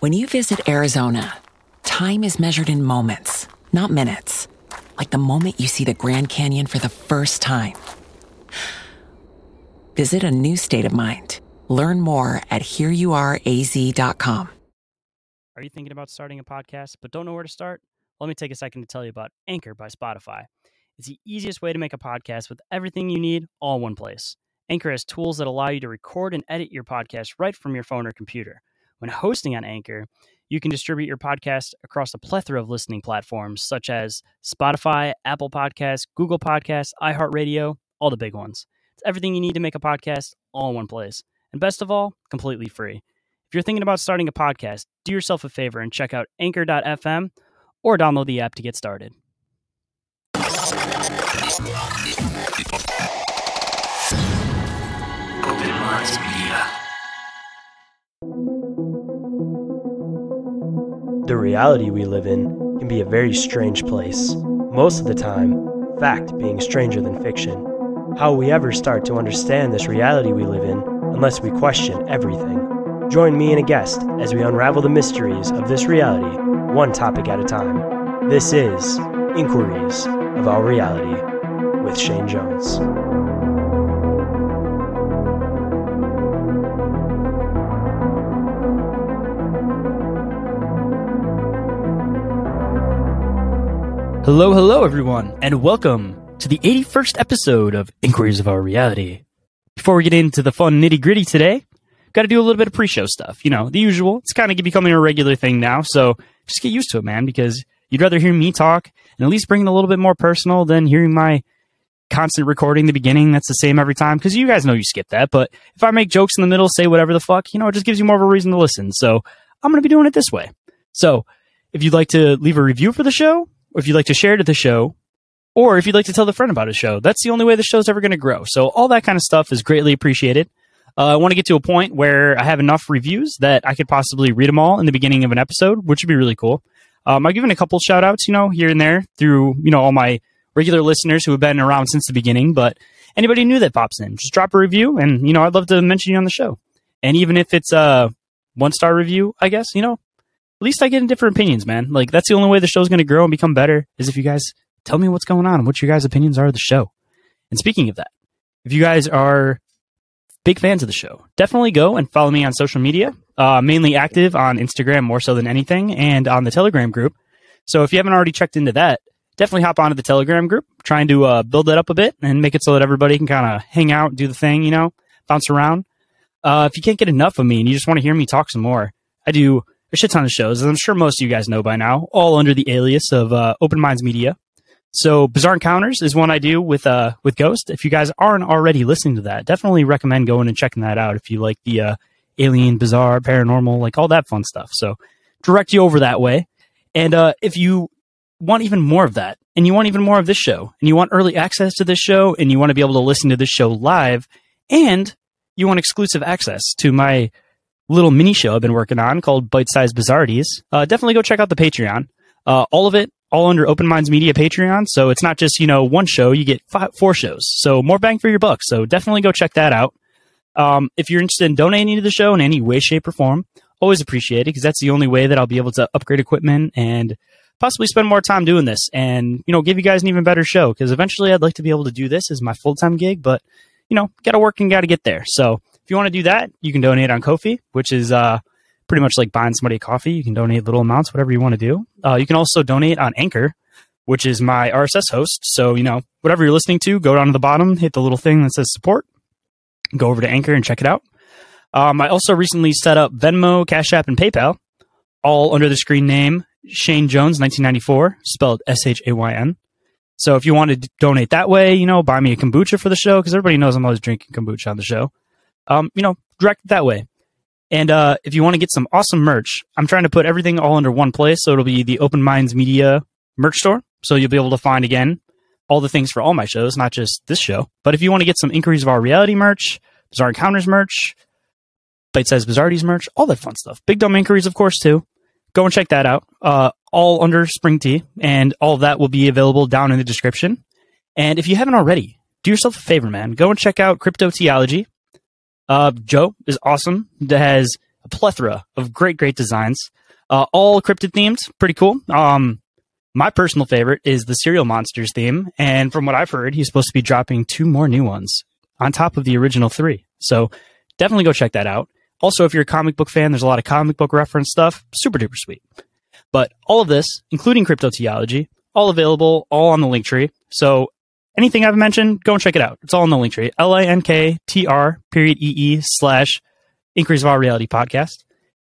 When you visit Arizona, time is measured in moments, not minutes. Like the moment you see the Grand Canyon for the first time. Visit a new state of mind. Learn more at hereyouareaz.com. Are you thinking about starting a podcast but don't know where to start? Let me take a second to tell you about Anchor by Spotify. It's the easiest way to make a podcast with everything you need all in one place. Anchor has tools that allow you to record and edit your podcast right from your phone or computer. When hosting on Anchor, you can distribute your podcast across a plethora of listening platforms such as Spotify, Apple Podcasts, Google Podcasts, iHeartRadio, all the big ones. It's everything you need to make a podcast all in one place. And best of all, completely free. If you're thinking about starting a podcast, do yourself a favor and check out anchor.fm or download the app to get started. The reality we live in can be a very strange place. Most of the time, fact being stranger than fiction. How we ever start to understand this reality we live in unless we question everything? Join me and a guest as we unravel the mysteries of this reality, one topic at a time. This is Inquiries of Our Reality with Shayn Jones. Hello, hello, everyone, and welcome to the 81st episode of Inquiries of Our Reality. Before we get into the fun nitty gritty today, got to do a little bit of pre show stuff. You know, the usual. It's kind of becoming a regular thing now, so just get used to it, man, because you'd rather hear me talk and at least bring it a little bit more personal than hearing my constant recording the beginning that's the same every time because you guys know you skip that but if i make jokes in the middle say whatever the fuck you know it just gives you more of a reason to listen so i'm going to be doing it this way so if you'd like to leave a review for the show if you'd like to share it to the show, or if you'd like to tell a friend about a show. That's the only way the show's ever going to grow. So all that kind of stuff is greatly appreciated. Uh, I want to get to a point where I have enough reviews that I could possibly read them all in the beginning of an episode, which would be really cool. Um, I've given a couple shout outs, you know, here and there through, you know, all my regular listeners who have been around since the beginning, but anybody new that pops in, just drop a review and, you know, I'd love to mention you on the show. And even if it's a one star review, I guess, you know, least I get in different opinions, man. Like that's the only way the show's going to grow and become better is if you guys tell me what's going on and what your guys' opinions are of the show. And speaking of that, if you guys are big fans of the show, definitely go and follow me on social media. Uh, mainly active on Instagram more so than anything, and on the Telegram group. So if you haven't already checked into that, definitely hop onto the Telegram group. Trying to uh, build that up a bit and make it so that everybody can kind of hang out, do the thing, you know, bounce around. Uh, if you can't get enough of me and you just want to hear me talk some more, I do a shit ton of shows, and I'm sure most of you guys know by now, all under the alias of uh, Open Minds Media. So Bizarre Encounters is one I do with uh with Ghost. If you guys aren't already listening to that, definitely recommend going and checking that out if you like the uh, alien, bizarre, paranormal, like all that fun stuff. So direct you over that way. And uh, if you want even more of that, and you want even more of this show, and you want early access to this show, and you want to be able to listen to this show live, and you want exclusive access to my little mini show I've been working on called Bite Size Bizarrities, uh, definitely go check out the Patreon. Uh, all of it, all under Open Minds Media Patreon. So it's not just, you know, one show, you get five, four shows. So more bang for your buck. So definitely go check that out. Um, if you're interested in donating to the show in any way, shape, or form, always appreciate it because that's the only way that I'll be able to upgrade equipment and possibly spend more time doing this and, you know, give you guys an even better show because eventually I'd like to be able to do this as my full time gig, but, you know, got to work and got to get there. So if you want to do that, you can donate on Ko-fi, which is, uh, pretty much like buying somebody coffee. You can donate little amounts, whatever you want to do. Uh, you can also donate on Anchor, which is my RSS host. So, you know, whatever you're listening to, go down to the bottom, hit the little thing that says support, go over to Anchor and check it out. Um, I also recently set up Venmo, Cash App, and PayPal, all under the screen name Shayn Jones, 1994, spelled S H A Y N. So if you want to donate that way, you know, buy me a kombucha for the show because everybody knows I'm always drinking kombucha on the show. Um, you know, direct it that way. And uh, if you want to get some awesome merch, I'm trying to put everything all under one place. So it'll be the Open Minds Media merch store. So you'll be able to find again all the things for all my shows, not just this show. But if you want to get some Inquiries of Our Reality merch, Bizarre Encounters merch, Bite Size Bizarrities merch, all that fun stuff. Big Dumb Inquiries, of course, too. Go and check that out. Uh, all under Spring Tea, and all of that will be available down in the description. And if you haven't already, do yourself a favor, man. Go and check out Cryptoteeology. Uh, Joe is awesome. That has a plethora of great, great designs. Uh, all cryptid themed, pretty cool. Um, my personal favorite is the Serial Monsters theme, and from what I've heard, he's supposed to be dropping two more new ones on top of the original three. So definitely go check that out. Also, if you're a comic book fan, there's a lot of comic book reference stuff. Super duper sweet. But all of this, including Cryptoteeology, all available, all on the link tree. So anything I've mentioned, go and check it out. It's all in the link tree. L-I-N-K-T-R period E-E slash Inquiries of Our Reality podcast.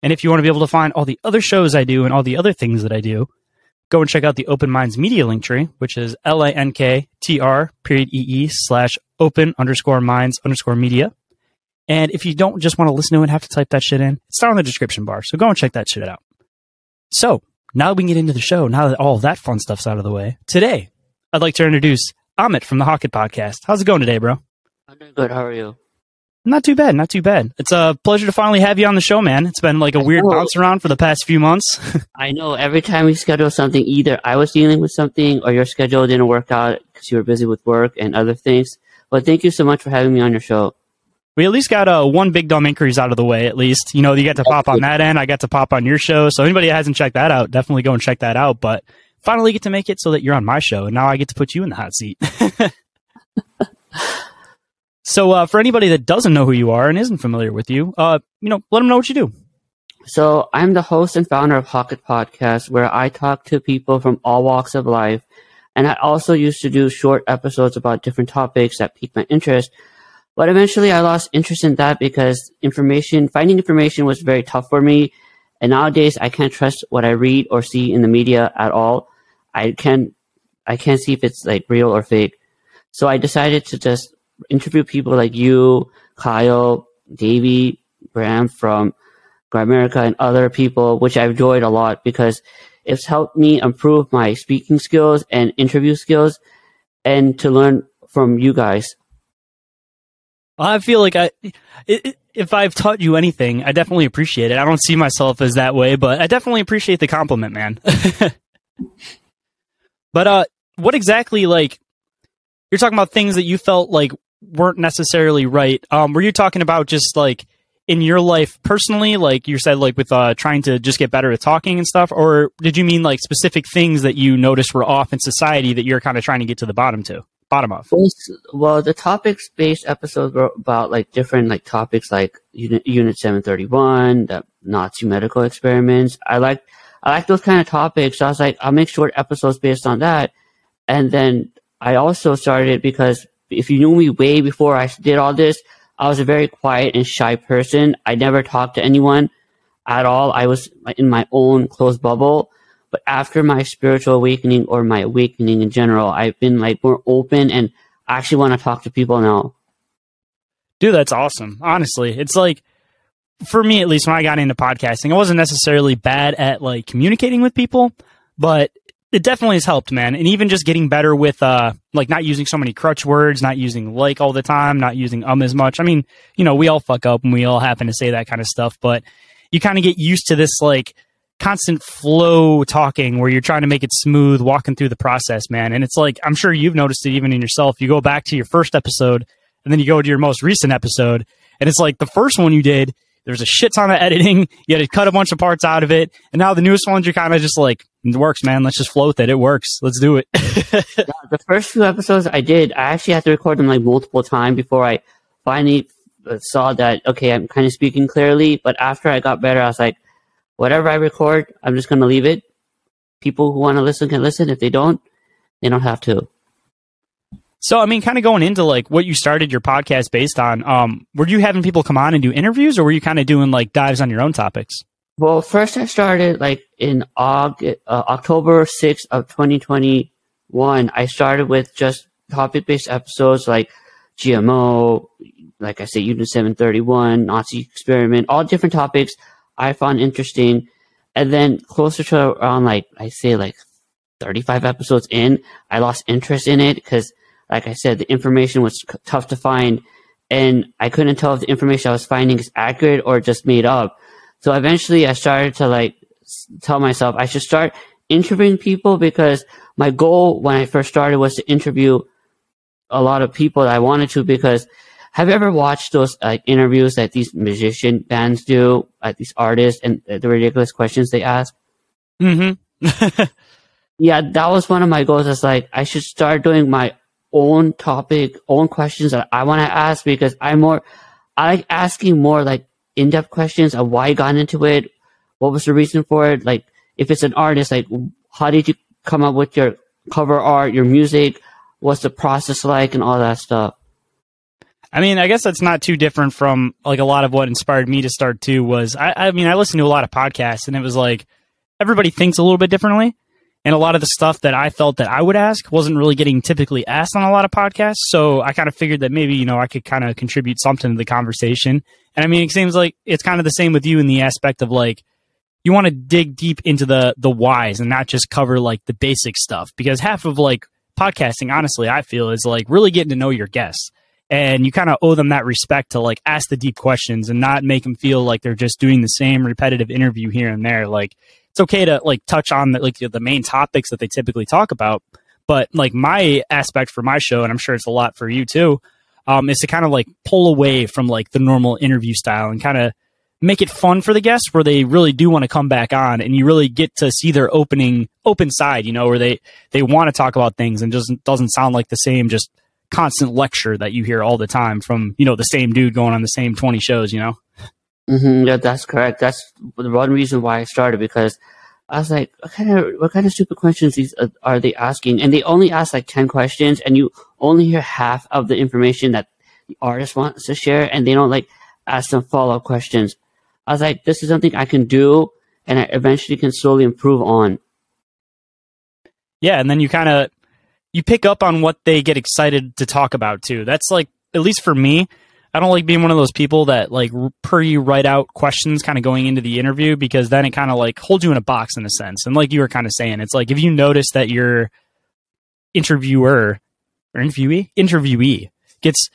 And if you want to be able to find all the other shows I do and all the other things that I do, go and check out the Open Minds Media link tree, which is L-I-N-K-T-R period E-E slash open underscore minds underscore media. And if you don't just want to listen to it and have to type that shit in, it's down in the description bar. So go and check that shit out. So now we can get into the show. Now that all that fun stuff's out of the way, today I'd like to introduce Amit from the Hawk-It podcast. How's it going today, bro? I'm doing good. How are you? Not too bad, not too bad. It's a pleasure to finally have you on the show, man. It's been like a I weird know. bounce around for the past few months. I know every time we schedule something, either I was dealing with something or your schedule didn't work out because you were busy with work and other things. But thank you so much for having me on your show. we at least got uh, one big dumb inquiries out of the way, at least. You know, you got to pop on that end. I got to pop on your show. So anybody that hasn't checked that out, definitely go and check that out. But finally get to make it so that you're on my show. And now I get to put you in the hot seat. so uh, for anybody that doesn't know who you are and isn't familiar with you, uh, you know, let them know what you do. So I'm the host and founder of Hawk-It Podcast, where I talk to people from all walks of life. And I also used to do short episodes about different topics that piqued my interest. But eventually I lost interest in that because information, finding information was very tough for me. And nowadays I can't trust what I read or see in the media at all. I can't, I can't see if it's like real or fake. So I decided to just interview people like you, Kyle, Davey, Bram from Gramerica and other people, which I've enjoyed a lot because it's helped me improve my speaking skills and interview skills and to learn from you guys. I feel like i if I've taught you anything, I definitely appreciate it. I don't see myself as that way, but I definitely appreciate the compliment, man. but uh, what exactly like you're talking about things that you felt like weren't necessarily right? Um, were you talking about just like in your life personally, like you said, like with uh trying to just get better at talking and stuff, or did you mean like specific things that you noticed were off in society that you're kind of trying to get to the bottom to bottom of? Well, the topics based episodes were about like different like topics like Unit, Unit 731, the Nazi medical experiments. I like, I like those kind of topics. So I was like, I'll make short episodes based on that. And then I also started it because if you knew me way before I did all this, I was a very quiet and shy person. I never talked to anyone at all. I was in my own closed bubble. But after my spiritual awakening or my awakening in general, I've been like more open and I actually want to talk to people now. Dude, that's awesome. Honestly, it's like for me at least when I got into podcasting, I wasn't necessarily bad at like communicating with people, but it definitely has helped, man. And even just getting better with uh like not using so many crutch words, not using like all the time, not using um as much. I mean, you know, we all fuck up and we all happen to say that kind of stuff, but you kind of get used to this like constant flow talking where you're trying to make it smooth, walking through the process, man. And it's like I'm sure you've noticed it even in yourself. You go back to your first episode and then you go to your most recent episode, and it's like the first one you did, there's a shit ton of editing. You had to cut a bunch of parts out of it. And now the newest ones, you're kind of just like, it works, man. Let's just flow with it. It works. Let's do it. yeah, the first few episodes I did, I actually had to record them like multiple times before I finally saw that, okay, I'm kind of speaking clearly. But after I got better, I was like, whatever I record, I'm just going to leave it. People who want to listen can listen. If they don't, they don't have to. So, I mean, kind of going into like what you started your podcast based on, um, were you having people come on and do interviews or were you kind of doing like dives on your own topics? Well, first I started like in August, uh, October 6th of 2021. I started with just topic based episodes like GMO, like I said, Unit 731, Nazi experiment, all different topics I found interesting. And then closer to around like, I say like 35 episodes in, I lost interest in it because like I said, the information was tough to find, and I couldn't tell if the information I was finding is accurate or just made up. So eventually, I started to like tell myself I should start interviewing people because my goal when I first started was to interview a lot of people that I wanted to. Because have you ever watched those like interviews that these musician bands do, like these artists, and the ridiculous questions they ask? Mm-hmm. yeah, that was one of my goals. Is like I should start doing my own topic, own questions that I want to ask because I'm more, I like asking more like in-depth questions of why you got into it, what was the reason for it, like if it's an artist, like how did you come up with your cover art, your music, what's the process like, and all that stuff. I mean, I guess that's not too different from like a lot of what inspired me to start too. Was I, I mean, I listened to a lot of podcasts, and it was like everybody thinks a little bit differently and a lot of the stuff that I felt that I would ask wasn't really getting typically asked on a lot of podcasts. So I kind of figured that maybe, you know, I could kind of contribute something to the conversation. And I mean, it seems like it's kind of the same with you in the aspect of like, you want to dig deep into the, the whys and not just cover like the basic stuff because half of like podcasting, honestly, I feel is like really getting to know your guests and you kind of owe them that respect to like ask the deep questions and not make them feel like they're just doing the same repetitive interview here and there. Like it's okay to like touch on the, like the main topics that they typically talk about. But like my aspect for my show, and I'm sure it's a lot for you too, um, is to kind of like pull away from like the normal interview style and kind of make it fun for the guests where they really do want to come back on and you really get to see their opening open side, you know, where they they want to talk about things and just doesn't sound like the same just constant lecture that you hear all the time from, you know, the same dude going on the same 20 shows, you know. Mm-hmm, yeah, that's correct. That's the one reason why I started because I was like, what kind of what kind of stupid questions these uh, are they asking? And they only ask like ten questions, and you only hear half of the information that the artist wants to share, and they don't like ask them follow up questions. I was like, this is something I can do, and I eventually can slowly improve on. Yeah, and then you kind of you pick up on what they get excited to talk about too. That's like at least for me, I don't like being one of those people that like pre write out questions kind of going into the interview because then it kind of like holds you in a box in a sense. And like you were kind of saying, it's like if you notice that your interviewer or interviewee interviewee gets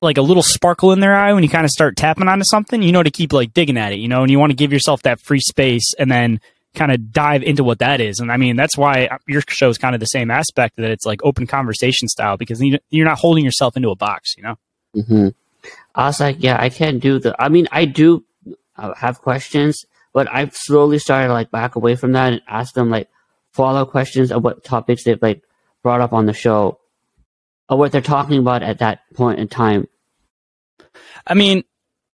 like a little sparkle in their eye when you kind of start tapping onto something, you know to keep like digging at it, you know, and you want to give yourself that free space and then kind of dive into what that is. And I mean, that's why your show is kind of the same aspect that it's like open conversation style because you're not holding yourself into a box, you know? Mm-hmm. I was like, yeah, I can't do the. I mean, I do uh, have questions, but I've slowly started like back away from that and ask them like follow questions of what topics they've like brought up on the show or what they're talking about at that point in time. I mean,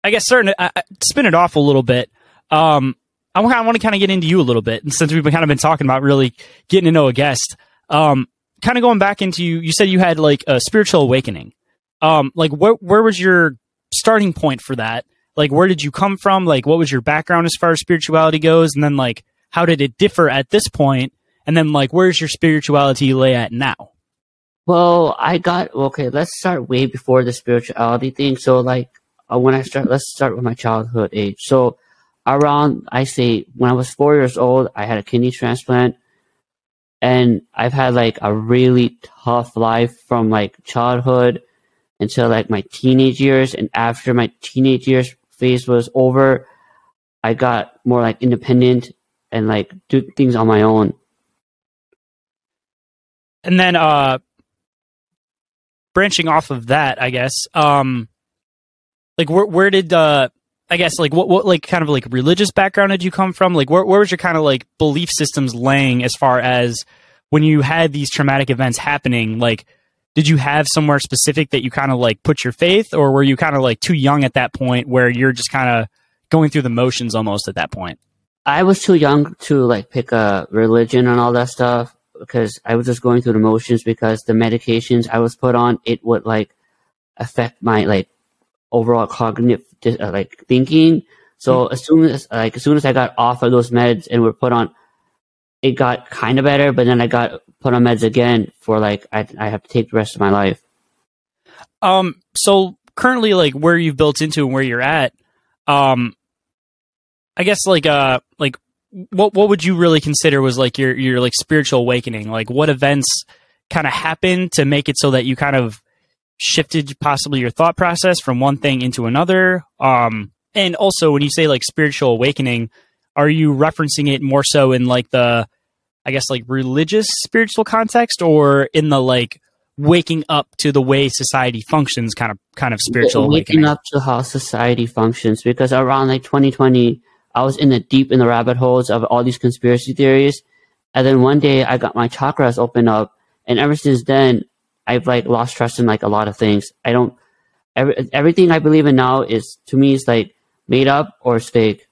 I guess certain uh, spin it off a little bit. Um, I want, I want to kind of get into you a little bit, and since we've kind of been talking about really getting to know a guest, um, kind of going back into you. You said you had like a spiritual awakening. Um, like where where was your starting point for that? Like, where did you come from? Like, what was your background as far as spirituality goes? And then, like, how did it differ at this point? And then, like, where's your spirituality lay at now? Well, I got okay. Let's start way before the spirituality thing. So, like, uh, when I start, let's start with my childhood age. So, around I say when I was four years old, I had a kidney transplant. and I've had like a really tough life from like childhood until like my teenage years. And after my teenage years phase was over, I got more like independent and like do things on my own. And then, uh, branching off of that, I guess, um, like where, where did, uh, I guess like what what like kind of like religious background did you come from? Like where where was your kind of like belief systems laying as far as when you had these traumatic events happening? Like did you have somewhere specific that you kind of like put your faith, or were you kind of like too young at that point where you're just kind of going through the motions almost at that point? I was too young to like pick a religion and all that stuff because I was just going through the motions because the medications I was put on it would like affect my like overall cognitive uh, like thinking. So mm-hmm. as soon as like as soon as I got off of those meds and were put on, it got kind of better. But then I got put on meds again for like I I have to take the rest of my life. Um. So currently, like where you've built into and where you're at, um, I guess like uh like what what would you really consider was like your your like spiritual awakening? Like what events kind of happened to make it so that you kind of shifted possibly your thought process from one thing into another? Um, and also, when you say like spiritual awakening, are you referencing it more so in like the, I guess, like religious spiritual context, or in the like waking up to the way society functions, kind of kind of spiritual waking up to how society functions? Because around like 2020, I was in the deep in the rabbit holes of all these conspiracy theories, and then one day I got my chakras open up, and ever since then, I've like lost trust in like a lot of things. I don't every, everything I believe in now is to me is like made up or fake.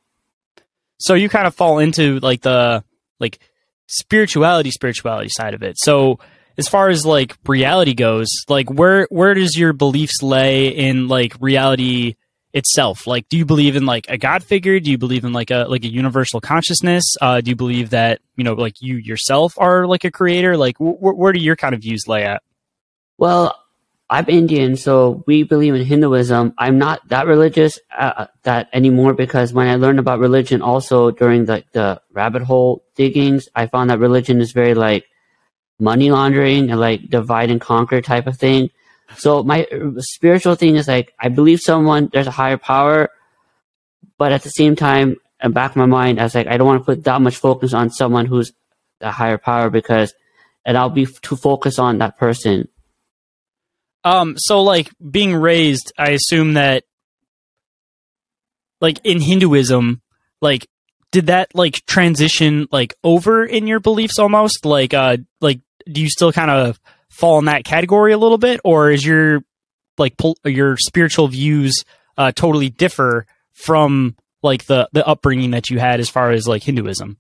So you kind of fall into like the like spirituality spirituality side of it. So as far as like reality goes, like where where does your beliefs lay in like reality itself? Like do you believe in like a god figure? Do you believe in like a like a universal consciousness? Uh, do you believe that, you know, like you yourself are like a creator? Like wh- where do your kind of views lay at? Well, I'm Indian, so we believe in Hinduism. I'm not that religious uh, uh, that anymore because when I learned about religion, also during the the rabbit hole diggings, I found that religion is very like money laundering and like divide and conquer type of thing. So my uh, spiritual thing is like I believe someone there's a higher power, but at the same time, in back of my mind, I was like I don't want to put that much focus on someone who's a higher power because, and I'll be too focused on that person um, so like being raised, I assume that like in Hinduism, like did that like transition like over in your beliefs almost? Like uh like do you still kind of fall in that category a little bit or is your like pol- your spiritual views uh totally differ from like the the upbringing that you had as far as like Hinduism?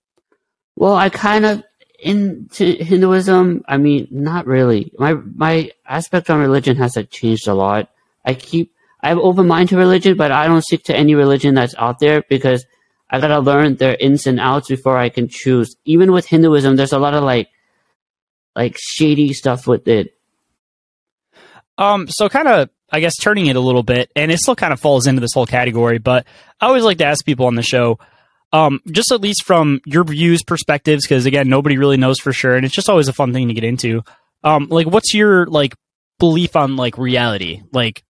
Well, I kind of in Hinduism, I mean, not really. My my aspect on religion has like, changed a lot. I keep I have open mind to religion, but I don't stick to any religion that's out there because I gotta learn their ins and outs before I can choose. Even with Hinduism, there's a lot of like like shady stuff with it. Um, so kind of, I guess, turning it a little bit, and it still kind of falls into this whole category. But I always like to ask people on the show, um, just at least from your views, perspectives, because again, nobody really knows for sure, and it's just always a fun thing to get into. Um, like, what's your like belief on like reality? Like,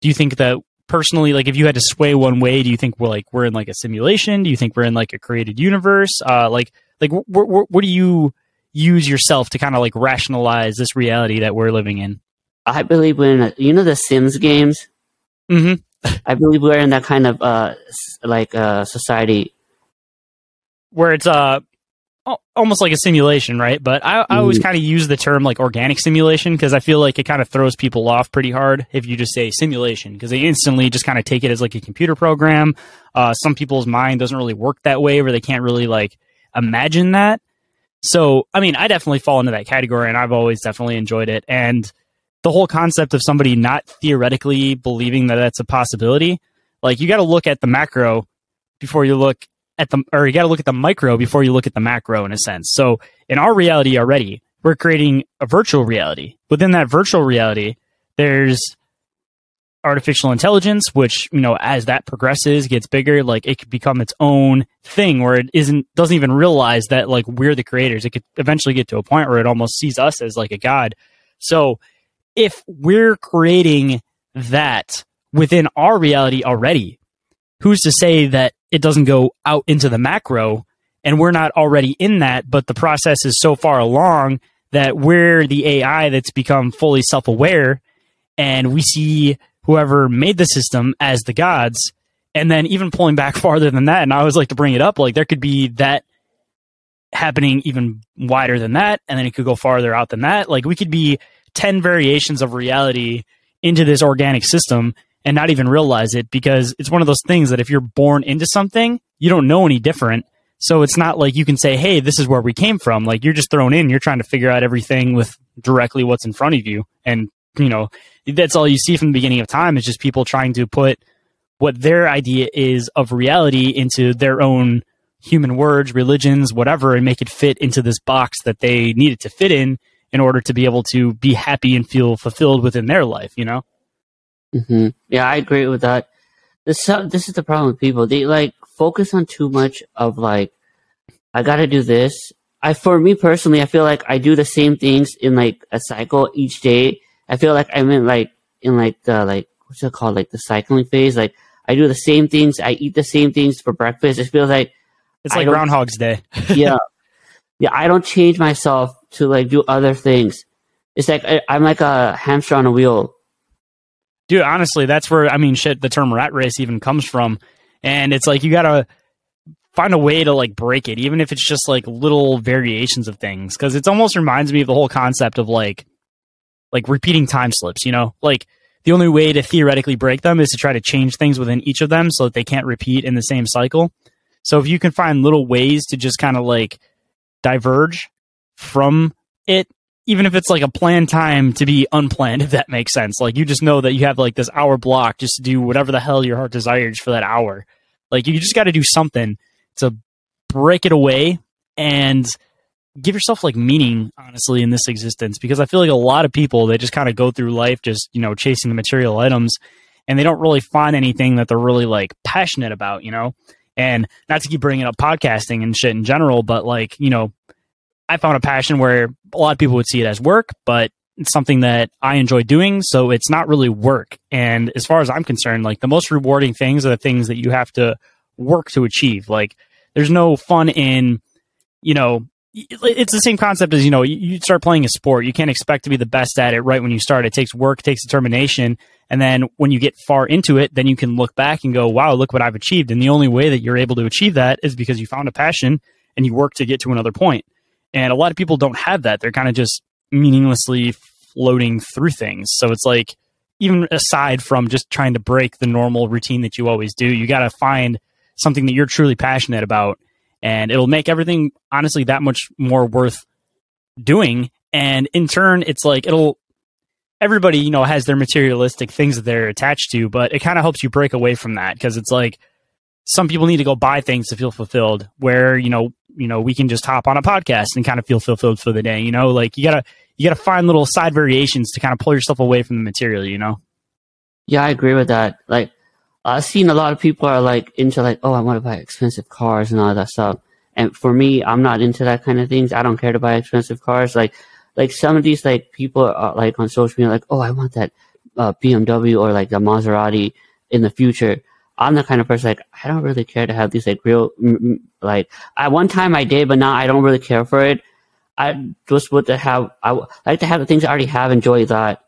do you think that personally, like, if you had to sway one way, do you think we're like we're in like a simulation? Do you think we're in like a created universe? Uh, like, like wh- wh- what do you use yourself to kind of like rationalize this reality that we're living in? I believe we're in a, you know the Sims games. Mm-hmm. I believe we're in that kind of uh like uh society where it's uh almost like a simulation, right? But I, I always mm. kind of use the term like organic simulation because I feel like it kind of throws people off pretty hard if you just say simulation because they instantly just kind of take it as like a computer program. Uh, some people's mind doesn't really work that way where they can't really like imagine that. So, I mean, I definitely fall into that category and I've always definitely enjoyed it. And the whole concept of somebody not theoretically believing that that's a possibility, like you got to look at the macro before you look at the or you got to look at the micro before you look at the macro in a sense. So in our reality already, we're creating a virtual reality. Within that virtual reality, there's artificial intelligence, which, you know, as that progresses, gets bigger, like it could become its own thing where it isn't, doesn't even realize that like we're the creators. It could eventually get to a point where it almost sees us as like a god. So if we're creating that within our reality already, who's to say that it doesn't go out into the macro and we're not already in that, but the process is so far along that we're the AI that's become fully self aware and we see whoever made the system as the gods. And then even pulling back farther than that, and I always like to bring it up, like there could be that happening even wider than that, and then it could go farther out than that. Like we could be 10 variations of reality into this organic system and not even realize it because it's one of those things that if you're born into something, you don't know any different. So it's not like you can say, hey, this is where we came from. Like you're just thrown in, you're trying to figure out everything with directly what's in front of you. And, you know, that's all you see from the beginning of time is just people trying to put what their idea is of reality into their own human words, religions, whatever, and make it fit into this box that they need it to fit in in order to be able to be happy and feel fulfilled within their life, you know? Hmm Yeah, I agree with that. This this is the problem with people. They like focus on too much of like, I got to do this. I for me personally, I feel like I do the same things in like a cycle each day. I feel like I'm in like in like the like what's it called like the cycling phase. Like I do the same things. I eat the same things for breakfast. It feels like it's like Groundhog's Day. yeah, yeah. I don't change myself to like do other things. It's like I, I'm like a hamster on a wheel. Dude, honestly, that's where I mean, shit. The term rat race even comes from, and it's like you gotta find a way to like break it, even if it's just like little variations of things. Because it almost reminds me of the whole concept of like like repeating time slips. You know, like the only way to theoretically break them is to try to change things within each of them so that they can't repeat in the same cycle. So if you can find little ways to just kind of like diverge from it, even if it's like a planned time to be unplanned, if that makes sense. Like you just know that you have like this hour block just to do whatever the hell your heart desires for that hour. Like you just got to do something to break it away and give yourself like meaning honestly in this existence because i feel like a lot of people they just kind of go through life just you know chasing the material items and they don't really find anything that they're really like passionate about you know and not to keep bringing up podcasting and shit in general but like you know i found a passion where a lot of people would see it as work but it's something that i enjoy doing so it's not really work. And as far as i'm concerned like the most rewarding things are the things that you have to work to achieve. Like there's no fun in you know it's the same concept as you know you start playing a sport you can't expect to be the best at it right when you start. It takes work it takes determination and then when you get far into it then you can look back and go wow look what i've achieved. And the only way that you're able to achieve that is because you found a passion and you work to get to another point and a lot of people don't have that. They're kind of just meaninglessly floating through things. So it's like even aside from just trying to break the normal routine that you always do you got to find something that you're truly passionate about and it'll make everything honestly that much more worth doing. And in turn it's like it'll everybody you know has their materialistic things that they're attached to but it kind of helps you break away from that because it's like some people need to go buy things to feel fulfilled where you know you know we can just hop on a podcast and kind of feel fulfilled for the day you know like you gotta you gotta find little side variations to kind of pull yourself away from the material you know yeah i agree with that like I've seen a lot of people are like into like, oh, I want to buy expensive cars and all that stuff. And for me, I'm not into that kind of things. I don't care to buy expensive cars. Like, like some of these like people are like on social media, like, oh, I want that uh, BMW or like the Maserati in the future. I'm the kind of person like I don't really care to have these like real like at one time I did, but now I don't really care for it. I just want to have I like to have the things I already have. Enjoy that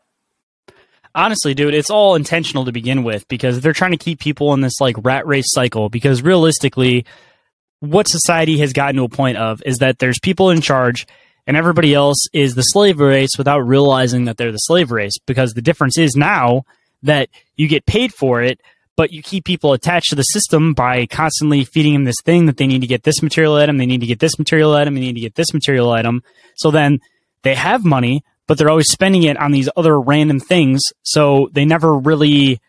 honestly, dude, it's all intentional to begin with because they're trying to keep people in this like rat race cycle. Because realistically, what society has gotten to a point of is that there's people in charge and everybody else is the slave race without realizing that they're the slave race. Because the difference is now that you get paid for it, but you keep people attached to the system by constantly feeding them this thing that they need to get this material item, they need to get this material item, they need to get this material item. So then they have money, but they're always spending it on these other random things. So they never really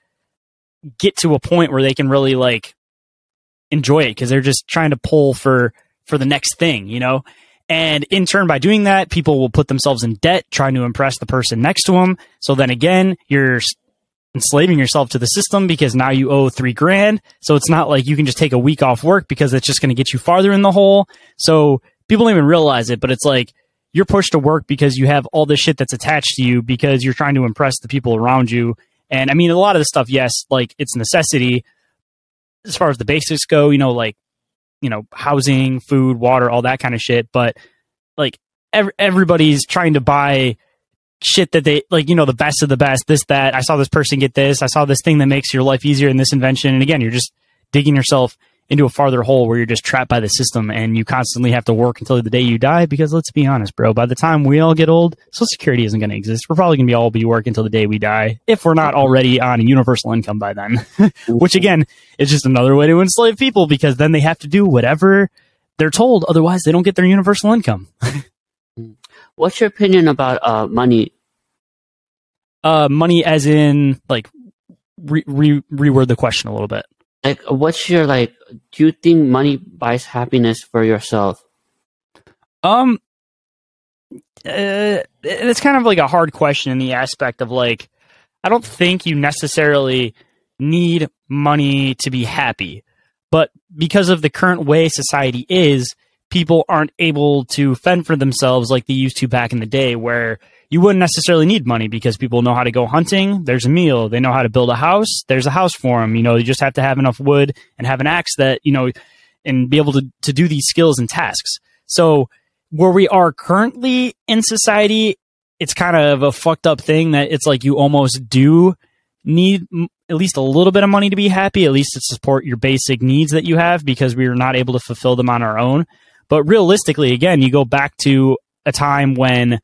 get to a point where they can really like enjoy it because they're just trying to pull for for the next thing, you know. And in turn, by doing that, people will put themselves in debt trying to impress the person next to them. So then again, you're enslaving yourself to the system because now you owe three grand. So it's not like you can just take a week off work because it's just going to get you farther in the hole. So people don't even realize it, but it's like you're pushed to work because you have all this shit that's attached to you because you're trying to impress the people around you. And I mean, a lot of the stuff, yes, like it's necessity as far as the basics go, you know, like, you know, housing, food, water, all that kind of shit. But like ev- everybody's trying to buy shit that they like, you know, the best of the best, this, that. I saw this person get this. I saw this thing that makes your life easier in this invention. And again, you're just digging yourself into a farther hole where you're just trapped by the system and you constantly have to work until the day you die. Because let's be honest, bro, by the time we all get old, Social Security isn't going to exist. We're probably going to be all be working until the day we die if we're not already on a universal income by then. Which again is just another way to enslave people because then they have to do whatever they're told. Otherwise, they don't get their universal income. What's your opinion about uh, money? uh, money as in like re- re- reword the question a little bit. Like, what's your like? Do you think money buys happiness for yourself? Um, uh, it's kind of like a hard question in the aspect of like, I don't think you necessarily need money to be happy, but because of the current way society is, people aren't able to fend for themselves like they used to back in the day, where you wouldn't necessarily need money because people know how to go hunting. There's a meal. They know how to build a house. There's a house for them. You know, you just have to have enough wood and have an axe that, you know, and be able to, to do these skills and tasks. So where we are currently in society, it's kind of a fucked up thing that it's like you almost do need at least a little bit of money to be happy, at least to support your basic needs that you have because we are not able to fulfill them on our own. But realistically, again, you go back to a time when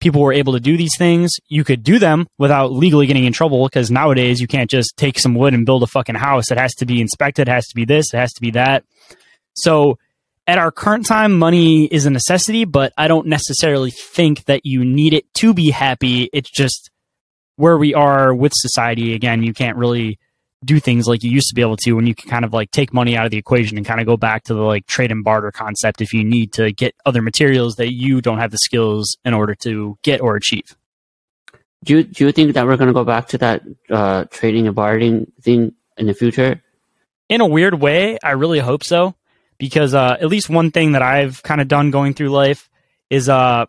people were able to do these things. You could do them without legally getting in trouble because nowadays you can't just take some wood and build a fucking house. It has to be inspected, it has to be this, it has to be that. So at our current time, money is a necessity, but I don't necessarily think that you need it to be happy. It's just where we are with society. Again, you can't really do things like you used to be able to when you can kind of like take money out of the equation and kind of go back to the like trade and barter concept if you need to get other materials that you don't have the skills in order to get or achieve. Do you do you think that we're gonna go back to that uh, trading and bartering thing in the future? in a weird way, I really hope so because uh, at least one thing that I've kind of done going through life is uh,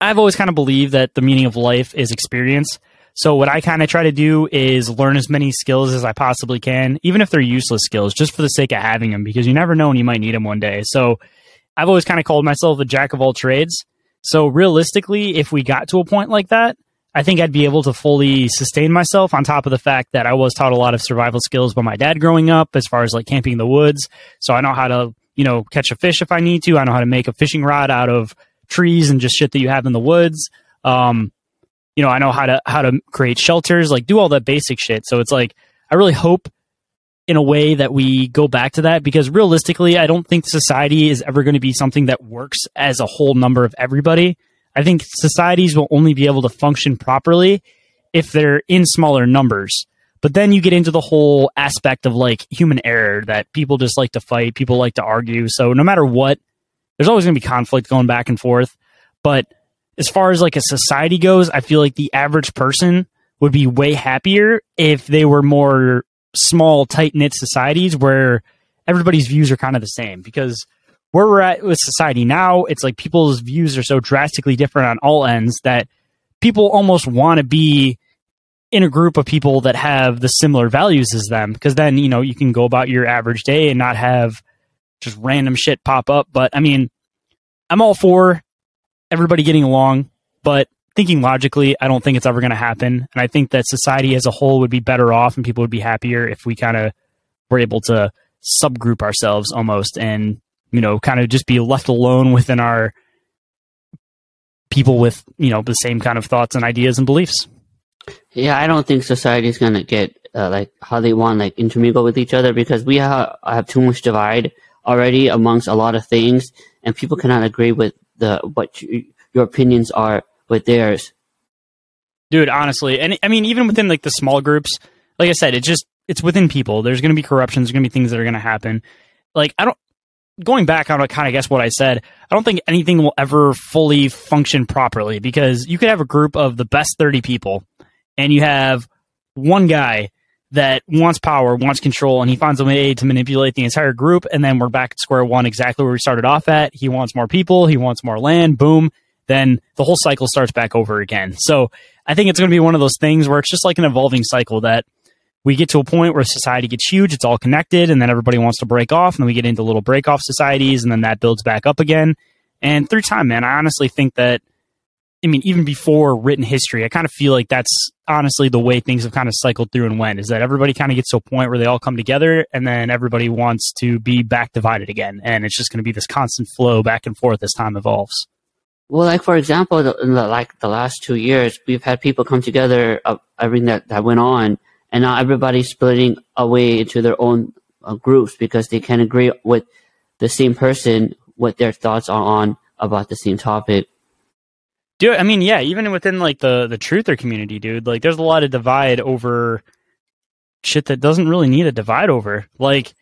I've always kind of believed that the meaning of life is experience. So what I kind of try to do is learn as many skills as I possibly can, even if they're useless skills, just for the sake of having them, because you never know when you might need them one day. So I've always kind of called myself a jack of all trades. So realistically, if we got to a point like that, I think I'd be able to fully sustain myself on top of the fact that I was taught a lot of survival skills by my dad growing up, as far as like camping in the woods. So I know how to, you know, catch a fish if I need to. I know how to make a fishing rod out of trees and just shit that you have in the woods. Um, you know, I know how to how to create shelters, like do all that basic shit. So it's like I really hope in a way that we go back to that because realistically, I don't think society is ever going to be something that works as a whole number of everybody. I think societies will only be able to function properly if they're in smaller numbers. But then you get into the whole aspect of like human error that people just like to fight, people like to argue. So no matter what, there's always going to be conflict going back and forth. But as far as like a society goes, I feel like the average person would be way happier if they were more small, tight knit societies where everybody's views are kind of the same. Because where we're at with society now, it's like people's views are so drastically different on all ends that people almost want to be in a group of people that have the similar values as them. Because then, you know, you can go about your average day and not have just random shit pop up. But I mean, I'm all for everybody getting along, but thinking logically, I don't think it's ever going to happen. And I think that society as a whole would be better off and people would be happier if we kind of were able to subgroup ourselves almost and, you know, kind of just be left alone within our people with, you know, the same kind of thoughts and ideas and beliefs. Yeah, I don't think society is gonna get uh, like how they want like intermingle with each other because we have have too much divide already amongst a lot of things, and people cannot agree with the what you, your opinions are with theirs. dude honestly and i mean even within like the small groups like i said it's just it's within people. There's going to be corruption. There's going to be things that are going to happen. Like i don't going back on kind of guess what i said i don't think anything will ever fully function properly because you could have a group of the best 30 people and you have one guy that wants power, wants control, and he finds a way to manipulate the entire group. And then we're back at square one, exactly where we started off at. He wants more people, he wants more land, boom. Then the whole cycle starts back over again. So I think it's going to be one of those things where it's just like an evolving cycle that we get to a point where society gets huge, it's all connected, and then everybody wants to break off, and then we get into little break off societies, and then that builds back up again. And through time, man, I honestly think that I mean, even before written history, I kind of feel like that's honestly the way things have kind of cycled through and went is that everybody kind of gets to a point where they all come together and then everybody wants to be back divided again. And it's just going to be this constant flow back and forth as time evolves. Well, like for example, in the, like the last two years, we've had people come together, uh, everything that, that went on, and now everybody's splitting away into their own uh, groups because they can't agree with the same person what their thoughts are on about the same topic. Dude, I mean, yeah, even within like the the truther community, dude, like there's a lot of divide over shit that doesn't really need a divide over. Like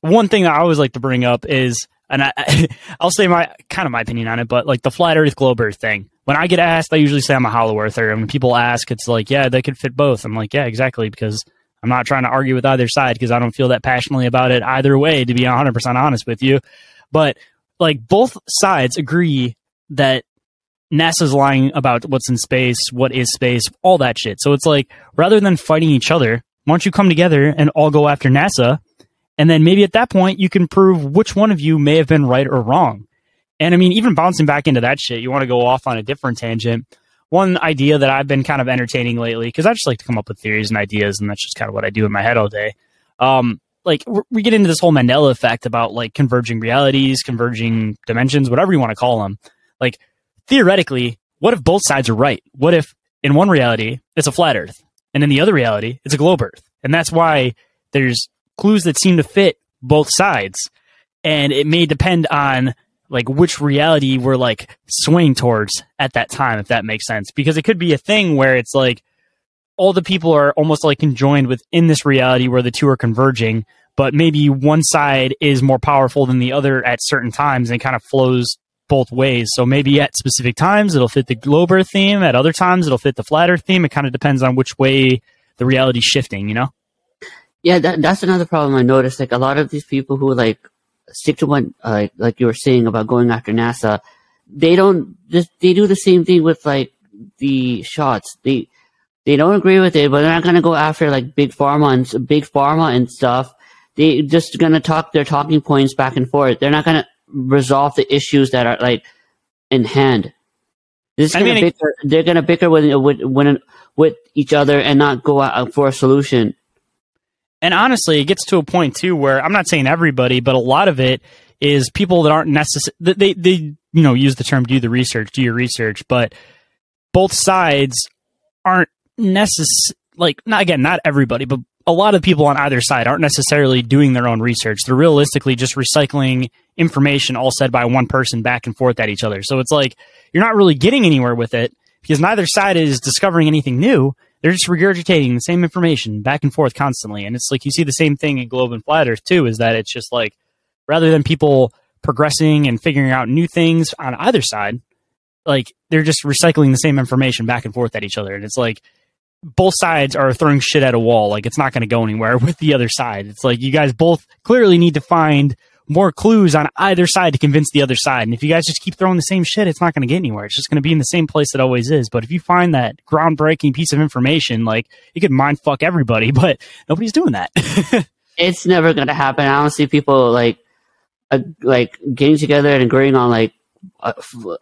one thing I always like to bring up is, and I, I'll say my kind of my opinion on it, but like the flat Earth globe Earth thing. When I get asked, I usually say I'm a hollow earther, and when people ask, it's like, yeah, they could fit both. I'm like, yeah, exactly, because I'm not trying to argue with either side because I don't feel that passionately about it either way. To be 100 percent honest with you, but like both sides agree that NASA's lying about what's in space, what is space, all that shit. So it's like rather than fighting each other, why don't you come together and all go after NASA? And then maybe at that point you can prove which one of you may have been right or wrong. And I mean, even bouncing back into that shit, you want to go off on a different tangent. One idea that I've been kind of entertaining lately, because I just like to come up with theories and ideas, and that's just kind of what I do in my head all day. Um, like we get into this whole Mandela effect about like converging realities, converging dimensions, whatever you want to call them. Like theoretically, what if both sides are right? What if in one reality it's a flat Earth, and in the other reality it's a globe Earth? And that's why there's clues that seem to fit both sides, and it may depend on like which reality we're like swaying towards at that time, if that makes sense. Because it could be a thing where it's like all the people are almost like conjoined within this reality where the two are converging, but maybe one side is more powerful than the other at certain times and kind of flows both ways. So maybe at specific times it'll fit the globe earth theme. At other times it'll fit the flatter theme. It kind of depends on which way the reality's shifting, you know? Yeah, that, that's another problem I noticed. Like a lot of these people who like stick to one, uh, like you were saying about going after NASA, they don't just, they do the same thing with like the shots. They, they don't agree with it, but they're not to go after like big pharma and big pharma and stuff. They just to talk their talking points back and forth. They're not to resolve the issues that are like in hand. This is gonna mean, bicker, they're going to bicker with, with, with, with each other and not go out uh, for a solution. And honestly, it gets to a point too where I'm not saying everybody, but a lot of it is people that aren't necessary. They, they, you know, use the term do the research, do your research, but both sides aren't necessary. Like, not again, not everybody, but a lot of people on either side aren't necessarily doing their own research. They're realistically just recycling information all said by one person back and forth at each other. So it's like you're not really getting anywhere with it because neither side is discovering anything new. They're just regurgitating the same information back and forth constantly. And it's like you see the same thing in Globe and Flat Earth too, is that it's just like rather than people progressing and figuring out new things on either side, like they're just recycling the same information back and forth at each other. And it's like both sides are throwing shit at a wall. Like it's not going to go anywhere with the other side. It's like you guys both clearly need to find more clues on either side to convince the other side. And if you guys just keep throwing the same shit, it's not going to get anywhere. It's just going to be in the same place it always is. But if you find that groundbreaking piece of information, like it could mind fuck everybody, but nobody's doing that. it's never going to happen. I don't see people like, uh, like getting together and agreeing on like uh,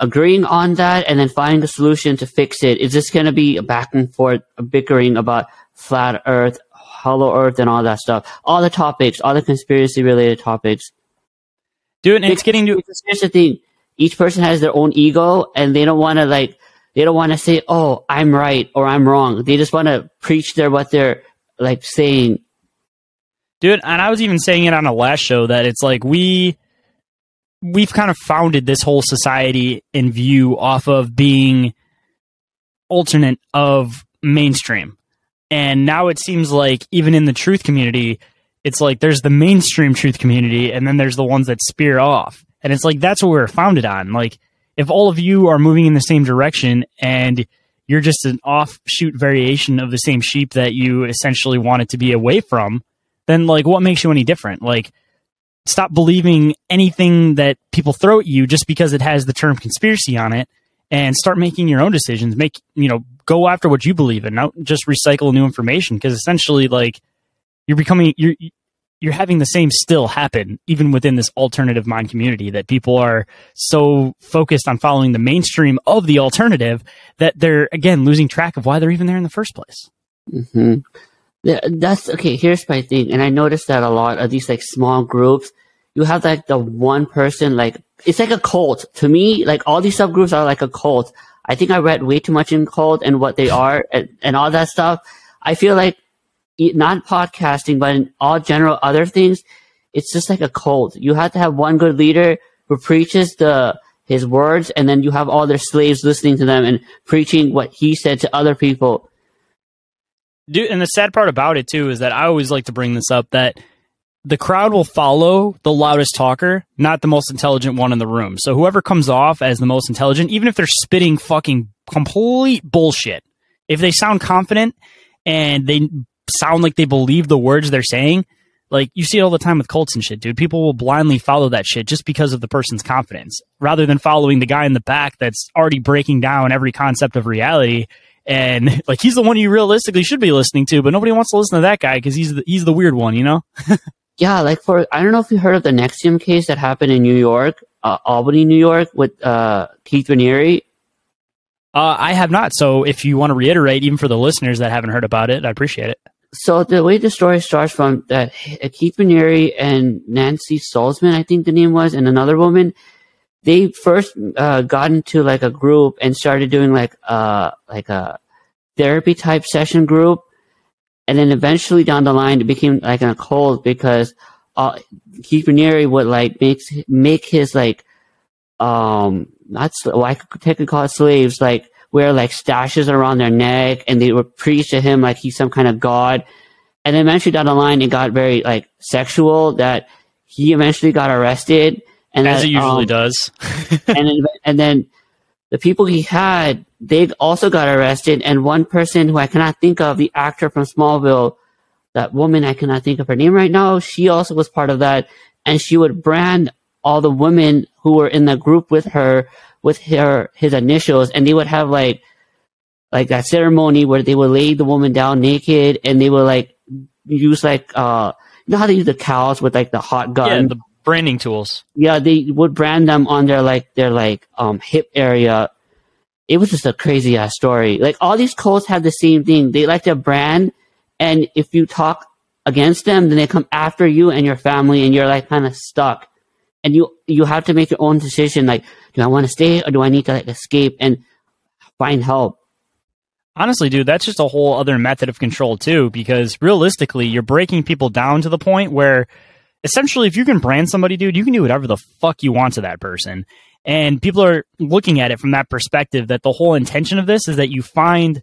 agreeing on that and then finding a solution to fix it is this going to be a back and forth bickering about flat earth hollow earth and all that stuff? All the topics all the conspiracy related topics. Dude and it's getting to here's the thing each person has their own ego and they don't want to like they don't want to say oh i'm right or i'm wrong. They just want to preach their what they're like saying. Dude and i was even saying it on a last show that it's like we we've kind of founded this whole society in view off of being alternate of mainstream. And now it seems like even in the truth community, it's like there's the mainstream truth community and then there's the ones that spear off. And it's like that's what we're founded on. Like if all of you are moving in the same direction and you're just an offshoot variation of the same sheep that you essentially wanted to be away from, then like what makes you any different? Like stop believing anything that people throw at you just because it has the term conspiracy on it and start making your own decisions. Make, you know, go after what you believe in, not just recycle new information because essentially like you're becoming you're you're having the same still happen even within this alternative mind community that people are so focused on following the mainstream of the alternative that they're again losing track of why they're even there in the first place. Mm-hmm. That's okay. Here's my thing, and I noticed that a lot of these like small groups, you have like the one person like it's like a cult to me. Like all these subgroups are like a cult. I think I read way too much in cult and what they are and, and all that stuff. I feel like not podcasting, but in all general other things, it's just like a cult. You have to have one good leader who preaches the his words, and then you have all their slaves listening to them and preaching what he said to other people. Dude, and the sad part about it too is that I always like to bring this up that the crowd will follow the loudest talker, not the most intelligent one in the room. So whoever comes off as the most intelligent, even if they're spitting fucking complete bullshit, if they sound confident and they sound like they believe the words they're saying. Like you see it all the time with cults and shit, dude. People will blindly follow that shit just because of the person's confidence, rather than following the guy in the back that's already breaking down every concept of reality. And like he's the one you realistically should be listening to, but nobody wants to listen to that guy because he's the, he's the weird one, you know? yeah, like for I don't know if you heard of the NXIVM case that happened in New York, uh, Albany, New York, with uh, Keith Raniere. Uh, I have not. So if you want to reiterate, even for the listeners that haven't heard about it, I appreciate it so the way the story starts from that Keith Raniere and Nancy Salzman, I think the name was, and another woman, they first uh, got into like a group and started doing like uh like a therapy type session group, and then eventually down the line it became like a cult because uh, Keith Raniere would like make make his like um not well, I could technically call it slaves like wear like stashes around their neck and they would preach to him like he's some kind of god. And then eventually down the line, it got very like sexual that he eventually got arrested. And as that, it usually um, does. and then, and then the people he had, they also got arrested. And one person who I cannot think of, the actor from Smallville, that woman, I cannot think of her name right now. She also was part of that. And she would brand all the women who were in the group with her with her his initials, and they would have like like that ceremony where they would lay the woman down naked, and they would like use like uh you know how they use the cows with like the hot gun, yeah, the branding tools. Yeah, they would brand them on their like their like um hip area. It was just a crazy ass story. Like all these cults have the same thing. They like to brand, and if you talk against them, then they come after you and your family, and you're like kind of stuck. And you you have to make your own decision. Like, do I want to stay or do I need to like escape and find help? Honestly, dude, that's just a whole other method of control too, because realistically, you're breaking people down to the point where essentially if you can brand somebody, dude, you can do whatever the fuck you want to that person. And people are looking at it from that perspective that the whole intention of this is that you find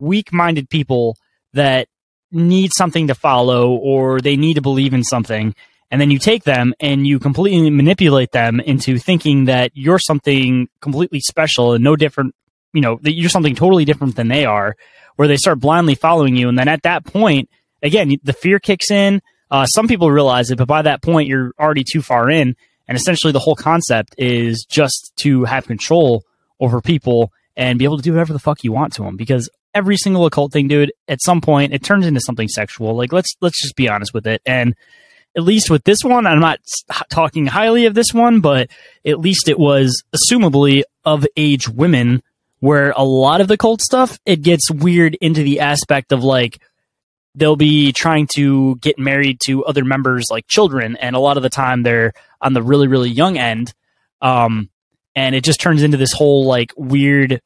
weak minded people that need something to follow or they need to believe in something. And then you take them and you completely manipulate them into thinking that you're something completely special and no different you know that you're something totally different than they are where they start blindly following you. And then at that point again the fear kicks in uh, some people realize it but by that point you're already too far in. And essentially the whole concept is just to have control over people and be able to do whatever the fuck you want to them because every single occult thing dude at some point it turns into something sexual. Like let's let's just be honest with it. And at least with this one, I'm not talking highly of this one, but at least it was assumably of age women where a lot of the cult stuff, it gets weird into the aspect of like, they'll be trying to get married to other members like children. And a lot of the time they're on the really, really young end. Um, and it just turns into this whole like weird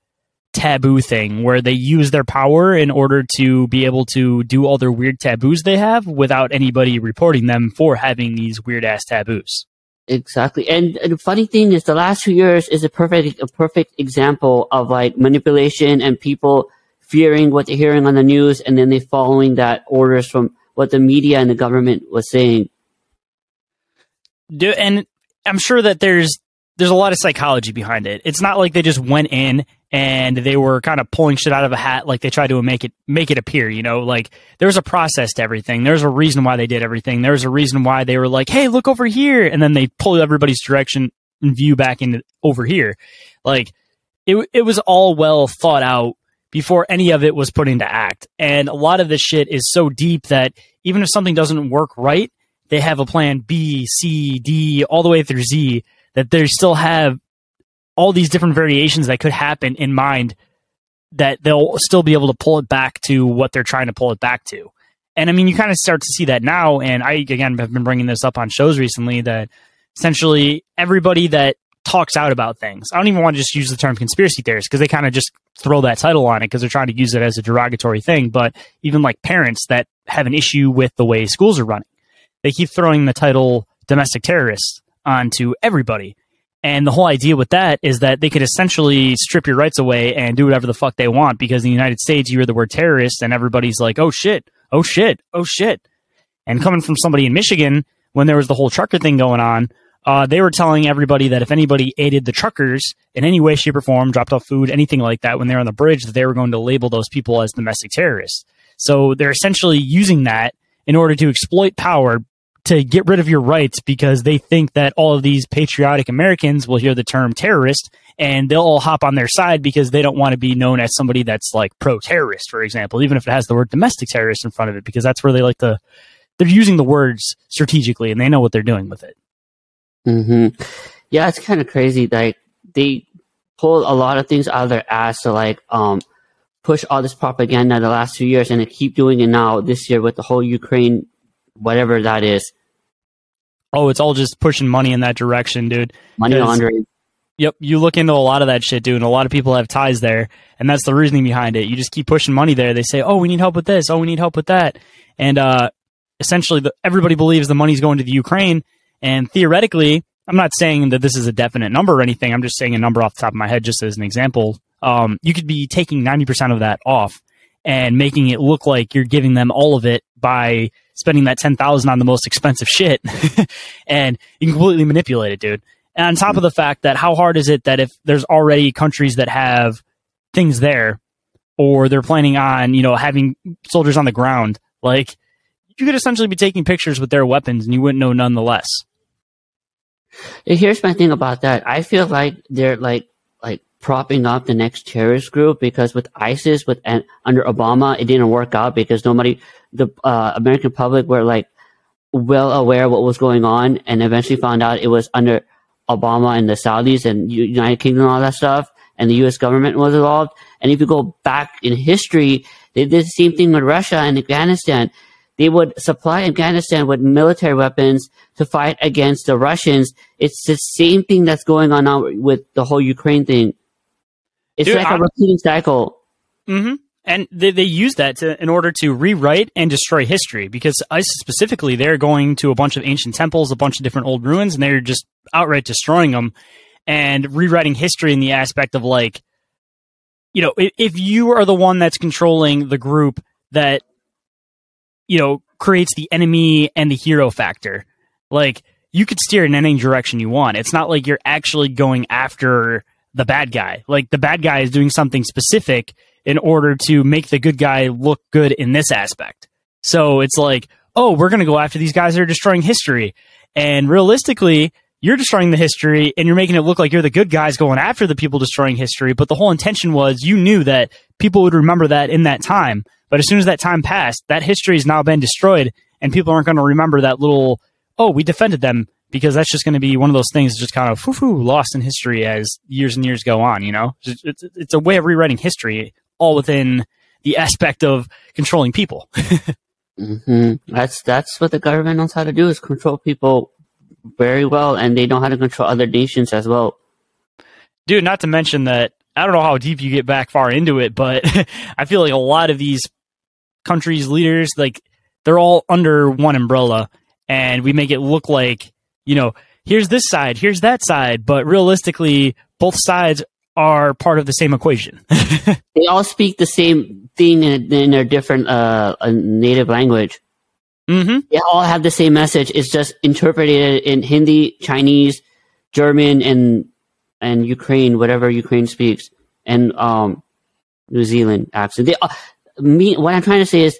taboo thing where they use their power in order to be able to do all their weird taboos they have without anybody reporting them for having these weird ass taboos. Exactly. And the funny thing is the last two years is a perfect a perfect example of like manipulation and people fearing what they're hearing on the news and then they following that orders from what the media and the government was saying. Do, and I'm sure that there's there's a lot of psychology behind it. It's not like they just went in and they were kind of pulling shit out of a hat like they tried to make it make it appear you know? Like there's a process to everything. There's a reason why they did everything. There's a reason why they were like hey look over here. And then they pull everybody's direction and view back into over here. Like it, it was all well thought out before any of it was put into act and a lot of this shit is so deep that even if something doesn't work right they have a plan b c d all the way through z that they still have all these different variations that could happen in mind that they'll still be able to pull it back to what they're trying to pull it back to. And I mean, you kind of start to see that now. And I, again, have been bringing this up on shows recently that essentially everybody that talks out about things, I don't even want to just use the term conspiracy theorist because they kind of just throw that title on it because they're trying to use it as a derogatory thing. But even like parents that have an issue with the way schools are running, they keep throwing the title domestic terrorists onto everybody and the whole idea with that is that they could essentially strip your rights away and do whatever the fuck they want because in the United States, you hear the word terrorist and everybody's like, oh shit, oh shit, oh shit. And coming from somebody in Michigan, when there was the whole trucker thing going on, uh, they were telling everybody that if anybody aided the truckers in any way, shape, or form, dropped off food, anything like that, when they were on the bridge, that they were going to label those people as domestic terrorists. So they're essentially using that in order to exploit power to get rid of your rights because they think that all of these patriotic Americans will hear the term terrorist and they'll all hop on their side because they don't want to be known as somebody that's like pro terrorist, for example, even if it has the word domestic terrorist in front of it, because that's where they like to, they're using the words strategically and they know what they're doing with it. Hmm Yeah, it's kind of crazy. Like they pull a lot of things out of their ass to like, um, push all this propaganda the last few years and they keep doing it now this year with the whole Ukraine whatever that is. Oh, it's all just pushing money in that direction, dude. Money laundering. Yep, you look into a lot of that shit, dude, and a lot of people have ties there, and that's the reasoning behind it. You just keep pushing money there. They say, "Oh, we need help with this. Oh, we need help with that," and uh, essentially, the, everybody believes the money's going to the Ukraine. And theoretically, I'm not saying that this is a definite number or anything. I'm just saying a number off the top of my head, just as an example. Um, you could be taking 90% of that off and making it look like you're giving them all of it by spending that 10,000 on the most expensive shit and you can completely manipulate it, dude. And on top of the fact that how hard is it that if there's already countries that have things there or they're planning on, you know, having soldiers on the ground, like you could essentially be taking pictures with their weapons and you wouldn't know nonetheless. Here's my thing about that. I feel like they're like like propping up the next terrorist group because with ISIS, with and under Obama, it didn't work out because nobody the uh, American public were like well aware what was going on, and eventually found out it was under Obama and the Saudis and United Kingdom and all that stuff, and the U.S. government was involved. And if you go back in history, they did the same thing with Russia and Afghanistan. They would supply Afghanistan with military weapons to fight against the Russians. It's the same thing that's going on now with the whole Ukraine thing. It's Dude, like a repeating cycle. Mm-hmm and they, they use that to, in order to rewrite and destroy history because ISIS specifically they're going to a bunch of ancient temples, a bunch of different old ruins, and they're just outright destroying them and rewriting history in the aspect of like, you know, if, if you are the one that's controlling the group that, you know, creates the enemy and the hero factor, like you could steer in any direction you want. It's not like you're actually going after the bad guy. Like the bad guy is doing something specific in order to make the good guy look good in this aspect. So it's like, oh, we're going to go after these guys that are destroying history. And realistically, you're destroying the history and you're making it look like you're the good guys going after the people destroying history. But the whole intention was you knew that people would remember that in that time. But as soon as that time passed, that history has now been destroyed and people aren't going to remember that little, oh, we defended them because that's just going to be one of those things just kind of foo, lost in history as years and years go on, you know? It's, it's, it's a way of rewriting history all within the aspect of controlling people. mm-hmm. That's that's what the government knows how to do is control people very well, and they know how to control other nations as well. Dude, not to mention that I don't know how deep you get back far into it, but I feel like a lot of these countries' leaders, like they're all under one umbrella, and we make it look like you know here's this side, here's that side, but realistically, both sides are part of the same equation. they all speak the same thing in, in their different uh, native language. Mm-hmm. They all have the same message. It's just interpreted in Hindi, Chinese, German, and and Ukraine, whatever Ukraine speaks. and um, New Zealand accent. They, uh, me, what I'm trying to say is,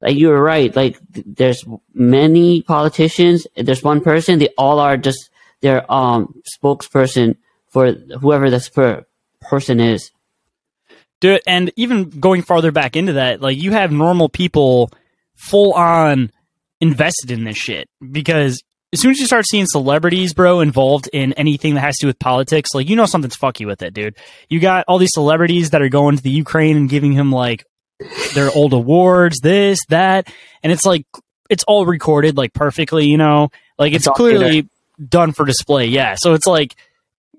like you were right. Like th- there's many politicians. There's one person. They all are just their um spokesperson for whoever this per- person is. Dude, and even going farther back into that, like you have normal people full on invested in this shit because as soon as you start seeing celebrities, bro, involved in anything that has to do with politics, like you know something's fucky with it, dude. You got all these celebrities that are going to the Ukraine and giving him like their old awards, this, that, and it's like it's all recorded like perfectly, you know, like it's, It's clearly done for display. Yeah, so it's like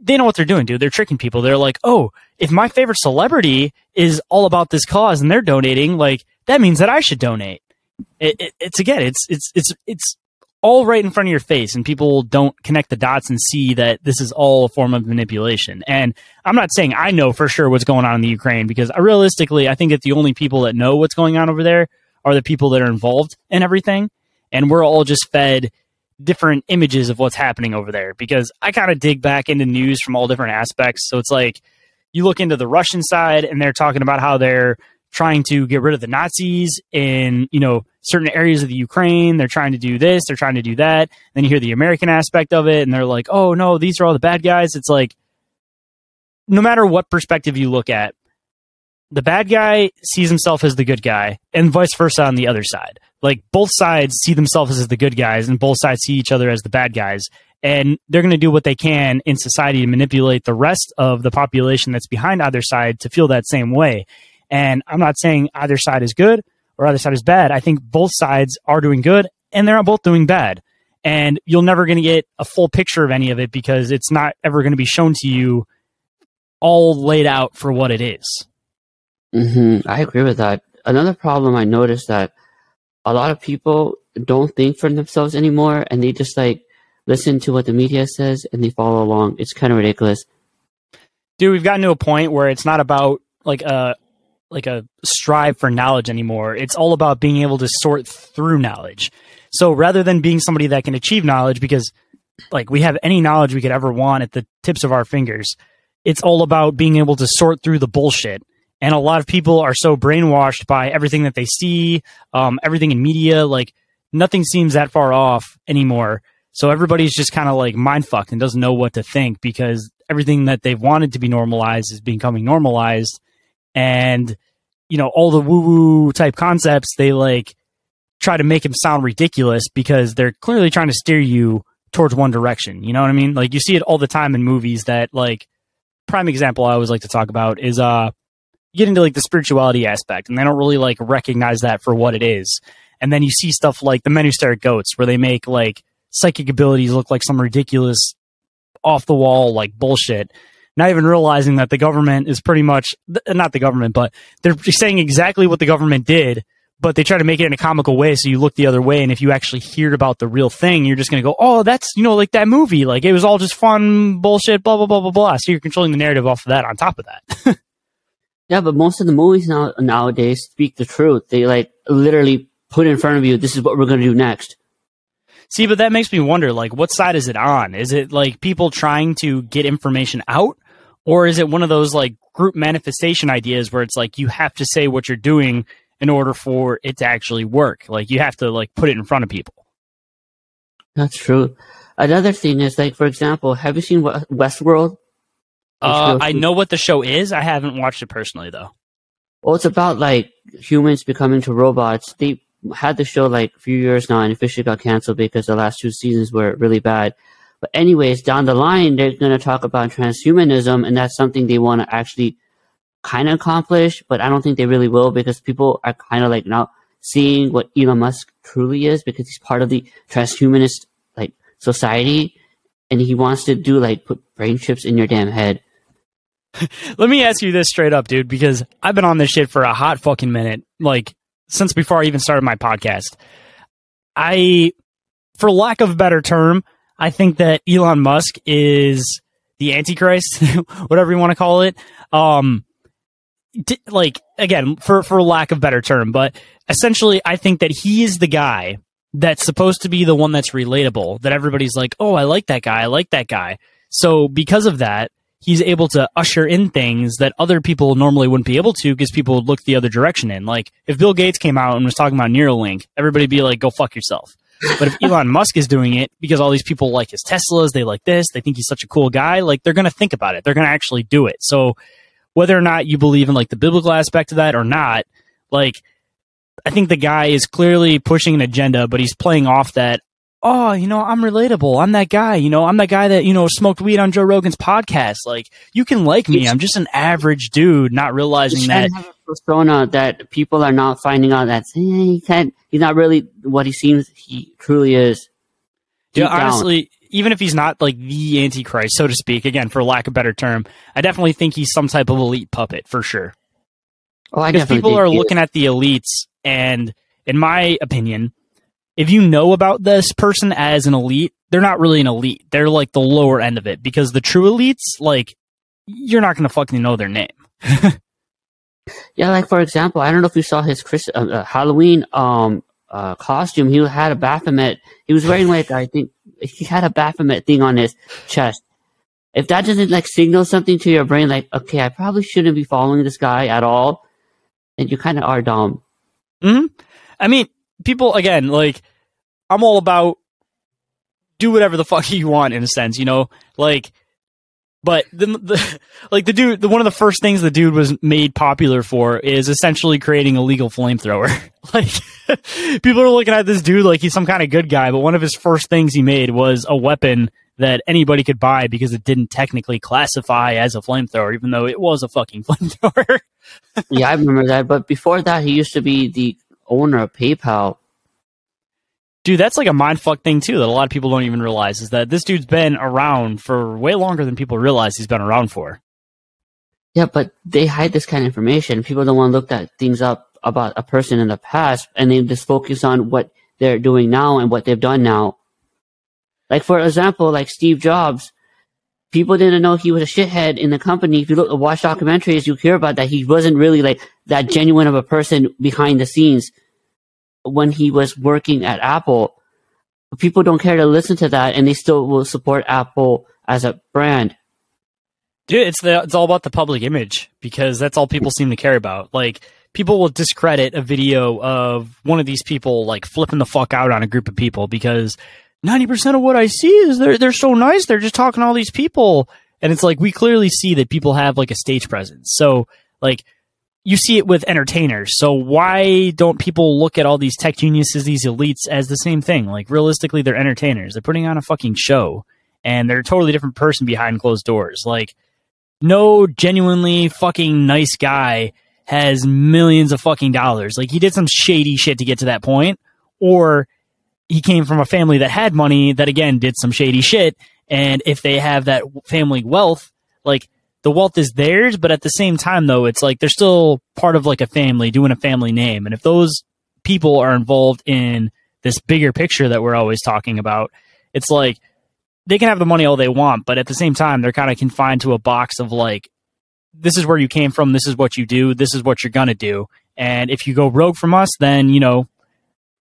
they know what they're doing, dude. They're tricking people. They're like, oh, if my favorite celebrity is all about this cause and they're donating, like that means that I should donate. It, it, it's again, it's it's it's it's all right in front of your face, and people don't connect the dots and see that this is all a form of manipulation. And I'm not saying I know for sure what's going on in the Ukraine because I, realistically, I think that the only people that know what's going on over there are the people that are involved in everything, and we're all just fed different images of what's happening over there because I kind of dig back into news from all different aspects. So it's like you look into the Russian side and they're talking about how they're trying to get rid of the Nazis in, you know, certain areas of the Ukraine. They're trying to do this, they're trying to do that. Then you hear the American aspect of it and they're like, "Oh no, these are all the bad guys." It's like no matter what perspective you look at, the bad guy sees himself as the good guy and vice versa on the other side. Like both sides see themselves as the good guys and both sides see each other as the bad guys. And they're going to do what they can in society to manipulate the rest of the population that's behind either side to feel that same way. And I'm not saying either side is good or either side is bad. I think both sides are doing good and they're both doing bad. And you're never going to get a full picture of any of it because it's not ever going to be shown to you all laid out for what it is. hmm I agree with that. Another problem I noticed that a lot of people don't think for themselves anymore, and they just like listen to what the media says and they follow along. It's kind of ridiculous. dude we've gotten to a point where it's not about like a like a strive for knowledge anymore. It's all about being able to sort through knowledge. So rather than being somebody that can achieve knowledge because like we have any knowledge we could ever want at the tips of our fingers it's all about being able to sort through the bullshit. And a lot of people are so brainwashed by everything that they see um, everything in media like nothing seems that far off anymore. So everybody's just kind of like mind fucked and doesn't know what to think because everything that they've wanted to be normalized is becoming normalized. And, you know, all the woo woo type concepts, they like try to make them sound ridiculous because they're clearly trying to steer you towards one direction. You know what I mean? Like you see it all the time in movies that like prime example I always like to talk about is uh get into like the spirituality aspect and they don't really like recognize that for what it is. And then you see stuff like the men who stare at goats where they make like psychic abilities look like some ridiculous off the wall like bullshit not even realizing that the government is pretty much not the government but they're saying exactly what the government did but they try to make it in a comical way so you look the other way and if you actually hear about the real thing you're just going to go oh that's you know like that movie like it was all just fun bullshit blah blah blah blah blah so you're controlling the narrative off of that on top of that Yeah, but most of the movies now nowadays speak the truth. They like literally put in front of you, this is what we're going to do next. See, but that makes me wonder, like, what side is it on? Is it like people trying to get information out, or is it one of those like group manifestation ideas where it's like you have to say what you're doing in order for it to actually work? Like you have to like put it in front of people. That's true. Another thing is like, for example, have you seen Westworld? Uh, I know what the show is. I haven't watched it personally though. Well, it's about like humans becoming to robots. They had the show like a few years now and officially got canceled because the last two seasons were really bad. But anyways, down the line, they're going to talk about transhumanism, and that's something they want to actually kind of accomplish. But I don't think they really will because people are kind of like now seeing what Elon Musk truly is because he's part of the transhumanist like society, and he wants to do like put brain chips in your damn head. Let me ask you this straight up, dude, because I've been on this shit for a hot fucking minute, like since before I even started my podcast. I, for lack of a better term, I think that Elon Musk is the Antichrist, whatever you want to call it. Um, d- like again, for for lack of better term, but essentially, I think that he is the guy that's supposed to be the one that's relatable. That everybody's like, oh, I like that guy, I like that guy. So because of that, he's able to usher in things that other people normally wouldn't be able to because people would look the other direction in. Like if Bill Gates came out and was talking about Neuralink, everybody'd be like, "Go fuck yourself." But if Elon Musk is doing it because all these people like his Teslas, they like this, they think he's such a cool guy, like they're going to think about it. They're going to actually do it. So whether or not you believe in like the biblical aspect of that or not, like I think the guy is clearly pushing an agenda, but he's playing off that, oh, you know, I'm relatable. I'm that guy. You know, I'm that guy that, you know, smoked weed on Joe Rogan's podcast. Like, you can like me. I'm just an average dude, not realizing that. have a persona that people are not finding out that eh, he can't, he's not really what he seems he truly is. Yeah, down. honestly, even if he's not like the Antichrist, so to speak, again, for lack of a better term, I definitely think he's some type of elite puppet for sure. oh, I Because people are looking at the elites, and in my opinion, if you know about this person as an elite, they're not really an elite. They're like the lower end of it because the true elites, like, you're not going to fucking know their name. Yeah, like for example, I don't know if you saw his Chris, uh, uh, Halloween um uh, costume. He had a Baphomet. He was wearing like I think he had a Baphomet thing on his chest. If that doesn't like signal something to your brain, like okay, I probably shouldn't be following this guy at all, then you kind of are dumb. hmm I mean, people again, like I'm all about do whatever the fuck you want in a sense, you know, like. But the, the like the dude, the one of the first things the dude was made popular for is essentially creating a legal flamethrower. like people are looking at this dude like he's some kind of good guy, but one of his first things he made was a weapon that anybody could buy because it didn't technically classify as a flamethrower, even though it was a fucking flamethrower. yeah, I remember that. But before that, he used to be the owner of PayPal. Dude, that's like a mindfuck thing too that a lot of people don't even realize is that this dude's been around for way longer than people realize he's been around for. Yeah, but they hide this kind of information. People don't want to look that things up about a person in the past, and they just focus on what they're doing now and what they've done now. Like for example, like Steve Jobs, people didn't know he was a shithead in the company. If you look watch documentaries, you hear about that he wasn't really like that genuine of a person behind the scenes when he was working at Apple. People don't care to listen to that, and they still will support Apple as a brand. Dude, it's the it's all about the public image because that's all people seem to care about. Like people will discredit a video of one of these people like flipping the fuck out on a group of people because 90% of what I see is they're they're so nice, they're just talking to all these people. And it's like we clearly see that people have like a stage presence. So like you see it with entertainers. So why don't people look at all these tech geniuses, these elites as the same thing? Like realistically they're entertainers. They're putting on a fucking show and they're a totally different person behind closed doors. Like no genuinely fucking nice guy has millions of fucking dollars. Like he did some shady shit to get to that point, or he came from a family that had money that again did some shady shit. And if they have that family wealth, like the wealth is theirs, but at the same time though, it's like they're still part of like a family doing a family name. And if those people are involved in this bigger picture that we're always talking about, it's like they can have the money all they want, but at the same time, they're kind of confined to a box of like, this is where you came from, this is what you do, this is what you're gonna do, and if you go rogue from us, then you know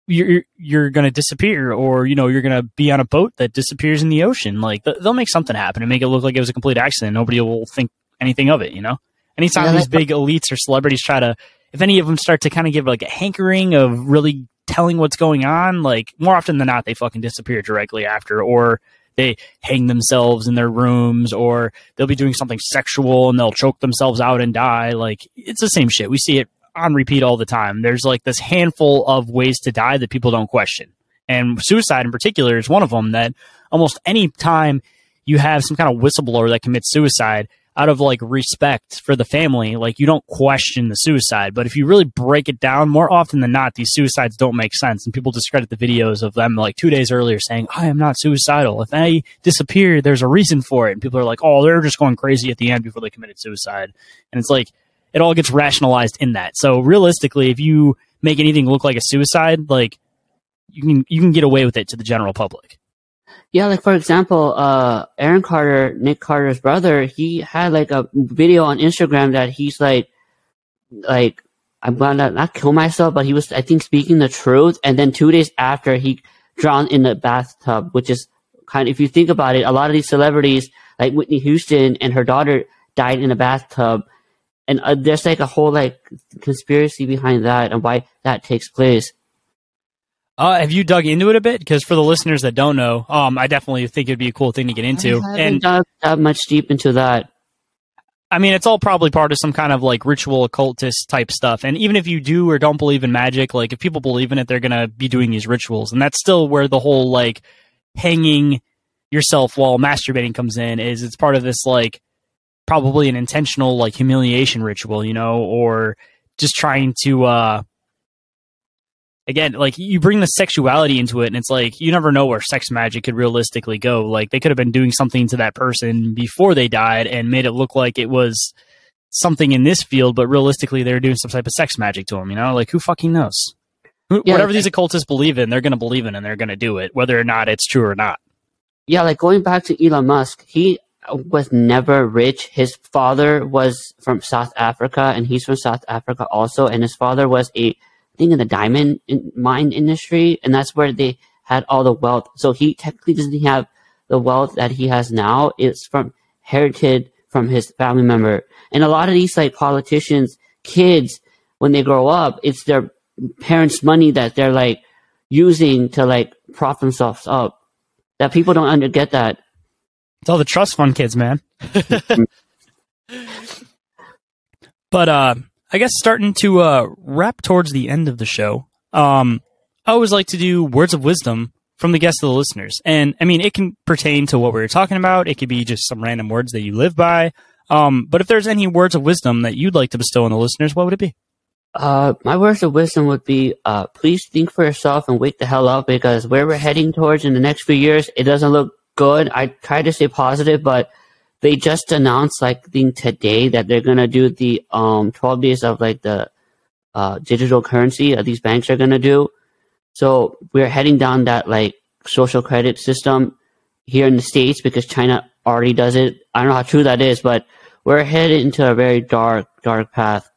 you're you're gonna disappear, or you know you're gonna be on a boat that disappears in the ocean. Like they'll make something happen and make it look like it was a complete accident. Nobody will think anything of it. You know, anytime Yeah, these big elites or celebrities try to, if any of them start to kind of give like a hankering of really telling what's going on, like more often than not, they fucking disappear directly after, or they hang themselves in their rooms, or they'll be doing something sexual and they'll choke themselves out and die. Like it's the same shit. We see it on repeat all the time. There's like this handful of ways to die that people don't question. And suicide in particular is one of them that almost any time you have some kind of whistleblower that commits suicide out of like respect for the family, like you don't question the suicide. But if you really break it down, more often than not, these suicides don't make sense. And people discredit the videos of them like two days earlier saying, I am not suicidal. If I disappear, there's a reason for it. And people are like, oh, they're just going crazy at the end before they committed suicide. And it's like, it all gets rationalized in that. So realistically, if you make anything look like a suicide, like you can you can get away with it to the general public. Yeah, like for example, uh, Aaron Carter, Nick Carter's brother, he had like a video on Instagram that he's like, like, I'm gonna not kill myself, but he was, I think, speaking the truth. And then two days after, he drowned in the bathtub, which is kind of, if you think about it, a lot of these celebrities like Whitney Houston and her daughter died in a bathtub, and uh, there's like a whole like conspiracy behind that and why that takes place. Uh, have you dug into it a bit? Because for the listeners that don't know, um, I definitely think it'd be a cool thing to get into. And dug that much deep into that. I mean, it's all probably part of some kind of like ritual occultist type stuff. And even if you do or don't believe in magic, like if people believe in it, they're gonna be doing these rituals, and that's still where the whole like hanging yourself while masturbating comes in. Is it's part of this like probably an intentional like humiliation ritual, you know, or just trying to uh again like you bring the sexuality into it and it's like you never know where sex magic could realistically go. Like they could have been doing something to that person before they died and made it look like it was something in this field but realistically they were doing some type of sex magic to them you know? Like who fucking knows? Who- Yeah, whatever like- these occultists believe in they're going to believe in and they're going to do it whether or not it's true or not. Yeah, like going back to Elon Musk, he was never rich. His father was from South Africa, and he's from South Africa also. And his father was a, I think, in the diamond in, mine industry, and that's where they had all the wealth. So he technically doesn't have the wealth that he has now. It's from inherited from his family member. And a lot of these like politicians, kids, when they grow up, it's their parents' money that they're like using to like prop themselves up that people don't under get that. It's all the trust fund kids man. But uh i guess starting to uh wrap towards the end of the show um i always like to do words of wisdom from the guests of the listeners. And i mean it can pertain to what we were talking about. It could be just some random words that you live by. Um but if there's any words of wisdom that you'd like to bestow on the listeners what would it be? Uh, my words of wisdom would be, uh, please think for yourself and wake the hell up because where we're heading towards in the next few years, it doesn't look good. I try to stay positive, but they just announced like think today that they're gonna do the um 12 days of like the uh digital currency that these banks are gonna do. So we're heading down that like social credit system here in the states because China already does it. I don't know how true that is, but we're headed into a very dark, dark path.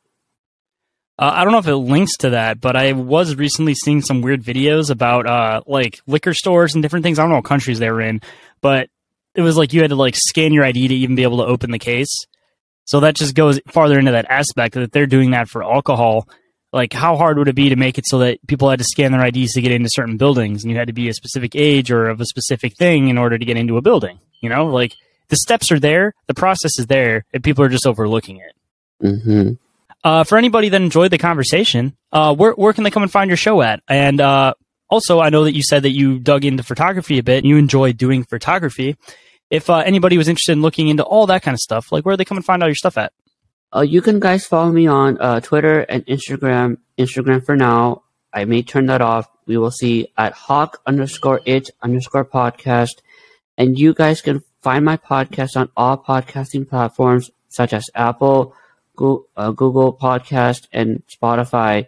Uh, I don't know if it links to that, but I was recently seeing some weird videos about uh, like liquor stores and different things. I don't know what countries they were in, but it was like you had to like scan your ID to even be able to open the case. So that just goes farther into that aspect that they're doing that for alcohol. Like, how hard would it be to make it so that people had to scan their IDs to get into certain buildings, and you had to be a specific age or of a specific thing in order to get into a building? You know, like the steps are there, the process is there, and people are just overlooking it. Mm-hmm. Uh, for anybody that enjoyed the conversation, uh, where where can they come and find your show at? And uh, also, I know that you said that you dug into photography a bit. and You enjoy doing photography. If uh, anybody was interested in looking into all that kind of stuff, like where they come and find all your stuff at? Uh, you can guys follow me on uh, Twitter and Instagram. Instagram for now. I may turn that off. We will see at hawk underscore it underscore podcast. And you guys can find my podcast on all podcasting platforms such as Apple, Google, uh, Google Podcast, and Spotify.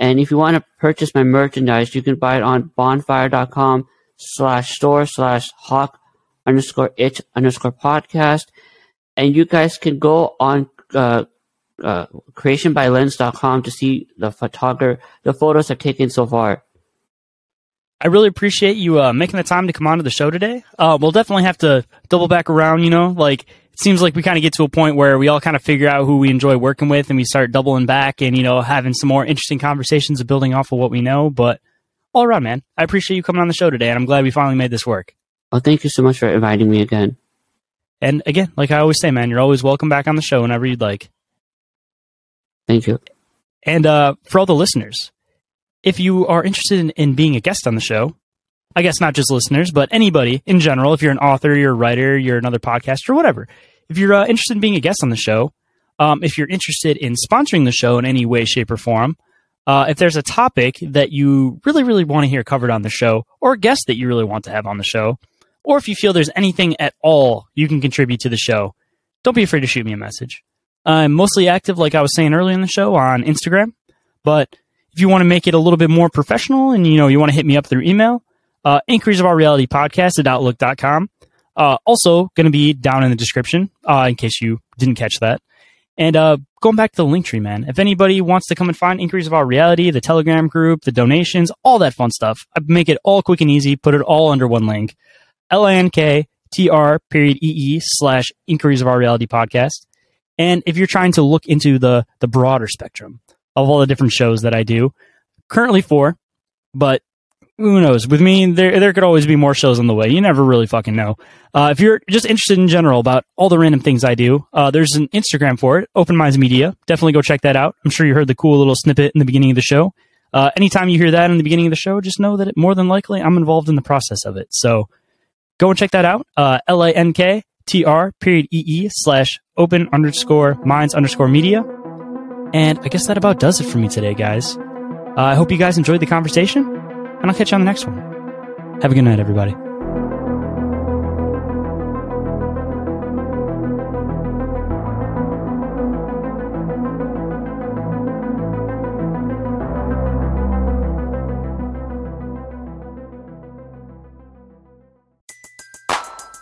And if you want to purchase my merchandise, you can buy it on bonfire.com slash store slash hawk underscore it underscore podcast. And you guys can go on uh, uh, creationbylens.com to see the photographer, the photos I've taken so far. I really appreciate you uh, making the time to come onto the show today. Uh, we'll definitely have to double back around. You know, like seems like we kind of get to a point where we all kind of figure out who we enjoy working with, and we start doubling back and you know having some more interesting conversations and building off of what we know. But all around, man, I appreciate you coming on the show today, and I'm glad we finally made this work. Well, thank you so much for inviting me again. And again, like I always say, man, you're always welcome back on the show whenever you'd like. Thank you. And uh, for all the listeners, if you are interested in, in being a guest on the show, I guess not just listeners, but anybody in general, if you're an author, you're a writer, you're another podcaster, whatever, if you're uh, interested in being a guest on the show, um, if you're interested in sponsoring the show in any way, shape, or form, uh, if there's a topic that you really, really want to hear covered on the show, or a guest that you really want to have on the show, or if you feel there's anything at all you can contribute to the show, don't be afraid to shoot me a message. I'm mostly active, like I was saying earlier in the show, on Instagram. But if you want to make it a little bit more professional and you know you want to hit me up through email, uh, Inquiries of Our Reality Podcast at Outlook.com. Uh, also going to be down in the description uh, in case you didn't catch that. And uh, going back to the link tree, man. If anybody wants to come and find Inquiries of Our Reality, the Telegram group, the donations, all that fun stuff, I make it all quick and easy. Put it all under one link. L-A-N-K tr period ee slash inquiries of our reality podcast. And if you're trying to look into the the broader spectrum of all the different shows that I do, currently four, but who knows? With me, there there could always be more shows on the way. You never really fucking know. Uh, if you're just interested in general about all the random things I do, uh, there's an Instagram for it, Open Minds Media. Definitely go check that out. I'm sure you heard the cool little snippet in the beginning of the show. Uh, anytime you hear that in the beginning of the show, just know that it, more than likely I'm involved in the process of it. So go and check that out. Uh, L A N K T R period E E slash open underscore minds underscore media. And I guess that about does it for me today, guys. Uh, I hope you guys enjoyed the conversation, and I'll catch you on the next one. Have a good night, everybody.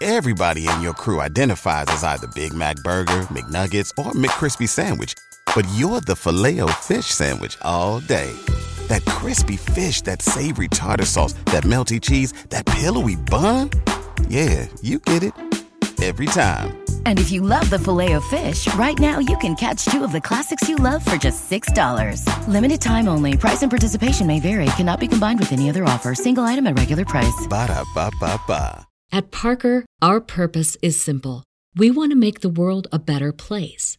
Everybody in your crew identifies as either Big Mac Burger, McNuggets, or McCrispy Sandwich. But you're the Filet-O-Fish Sandwich all day. That crispy fish, that savory tartar sauce, that melty cheese, that pillowy bun. Yeah, you get it. Every time. And if you love the filet of fish, right now you can catch two of the classics you love for just $6. Limited time only. Price and participation may vary. Cannot be combined with any other offer. Single item at regular price. Ba da ba ba ba. At Parker, our purpose is simple. We want to make the world a better place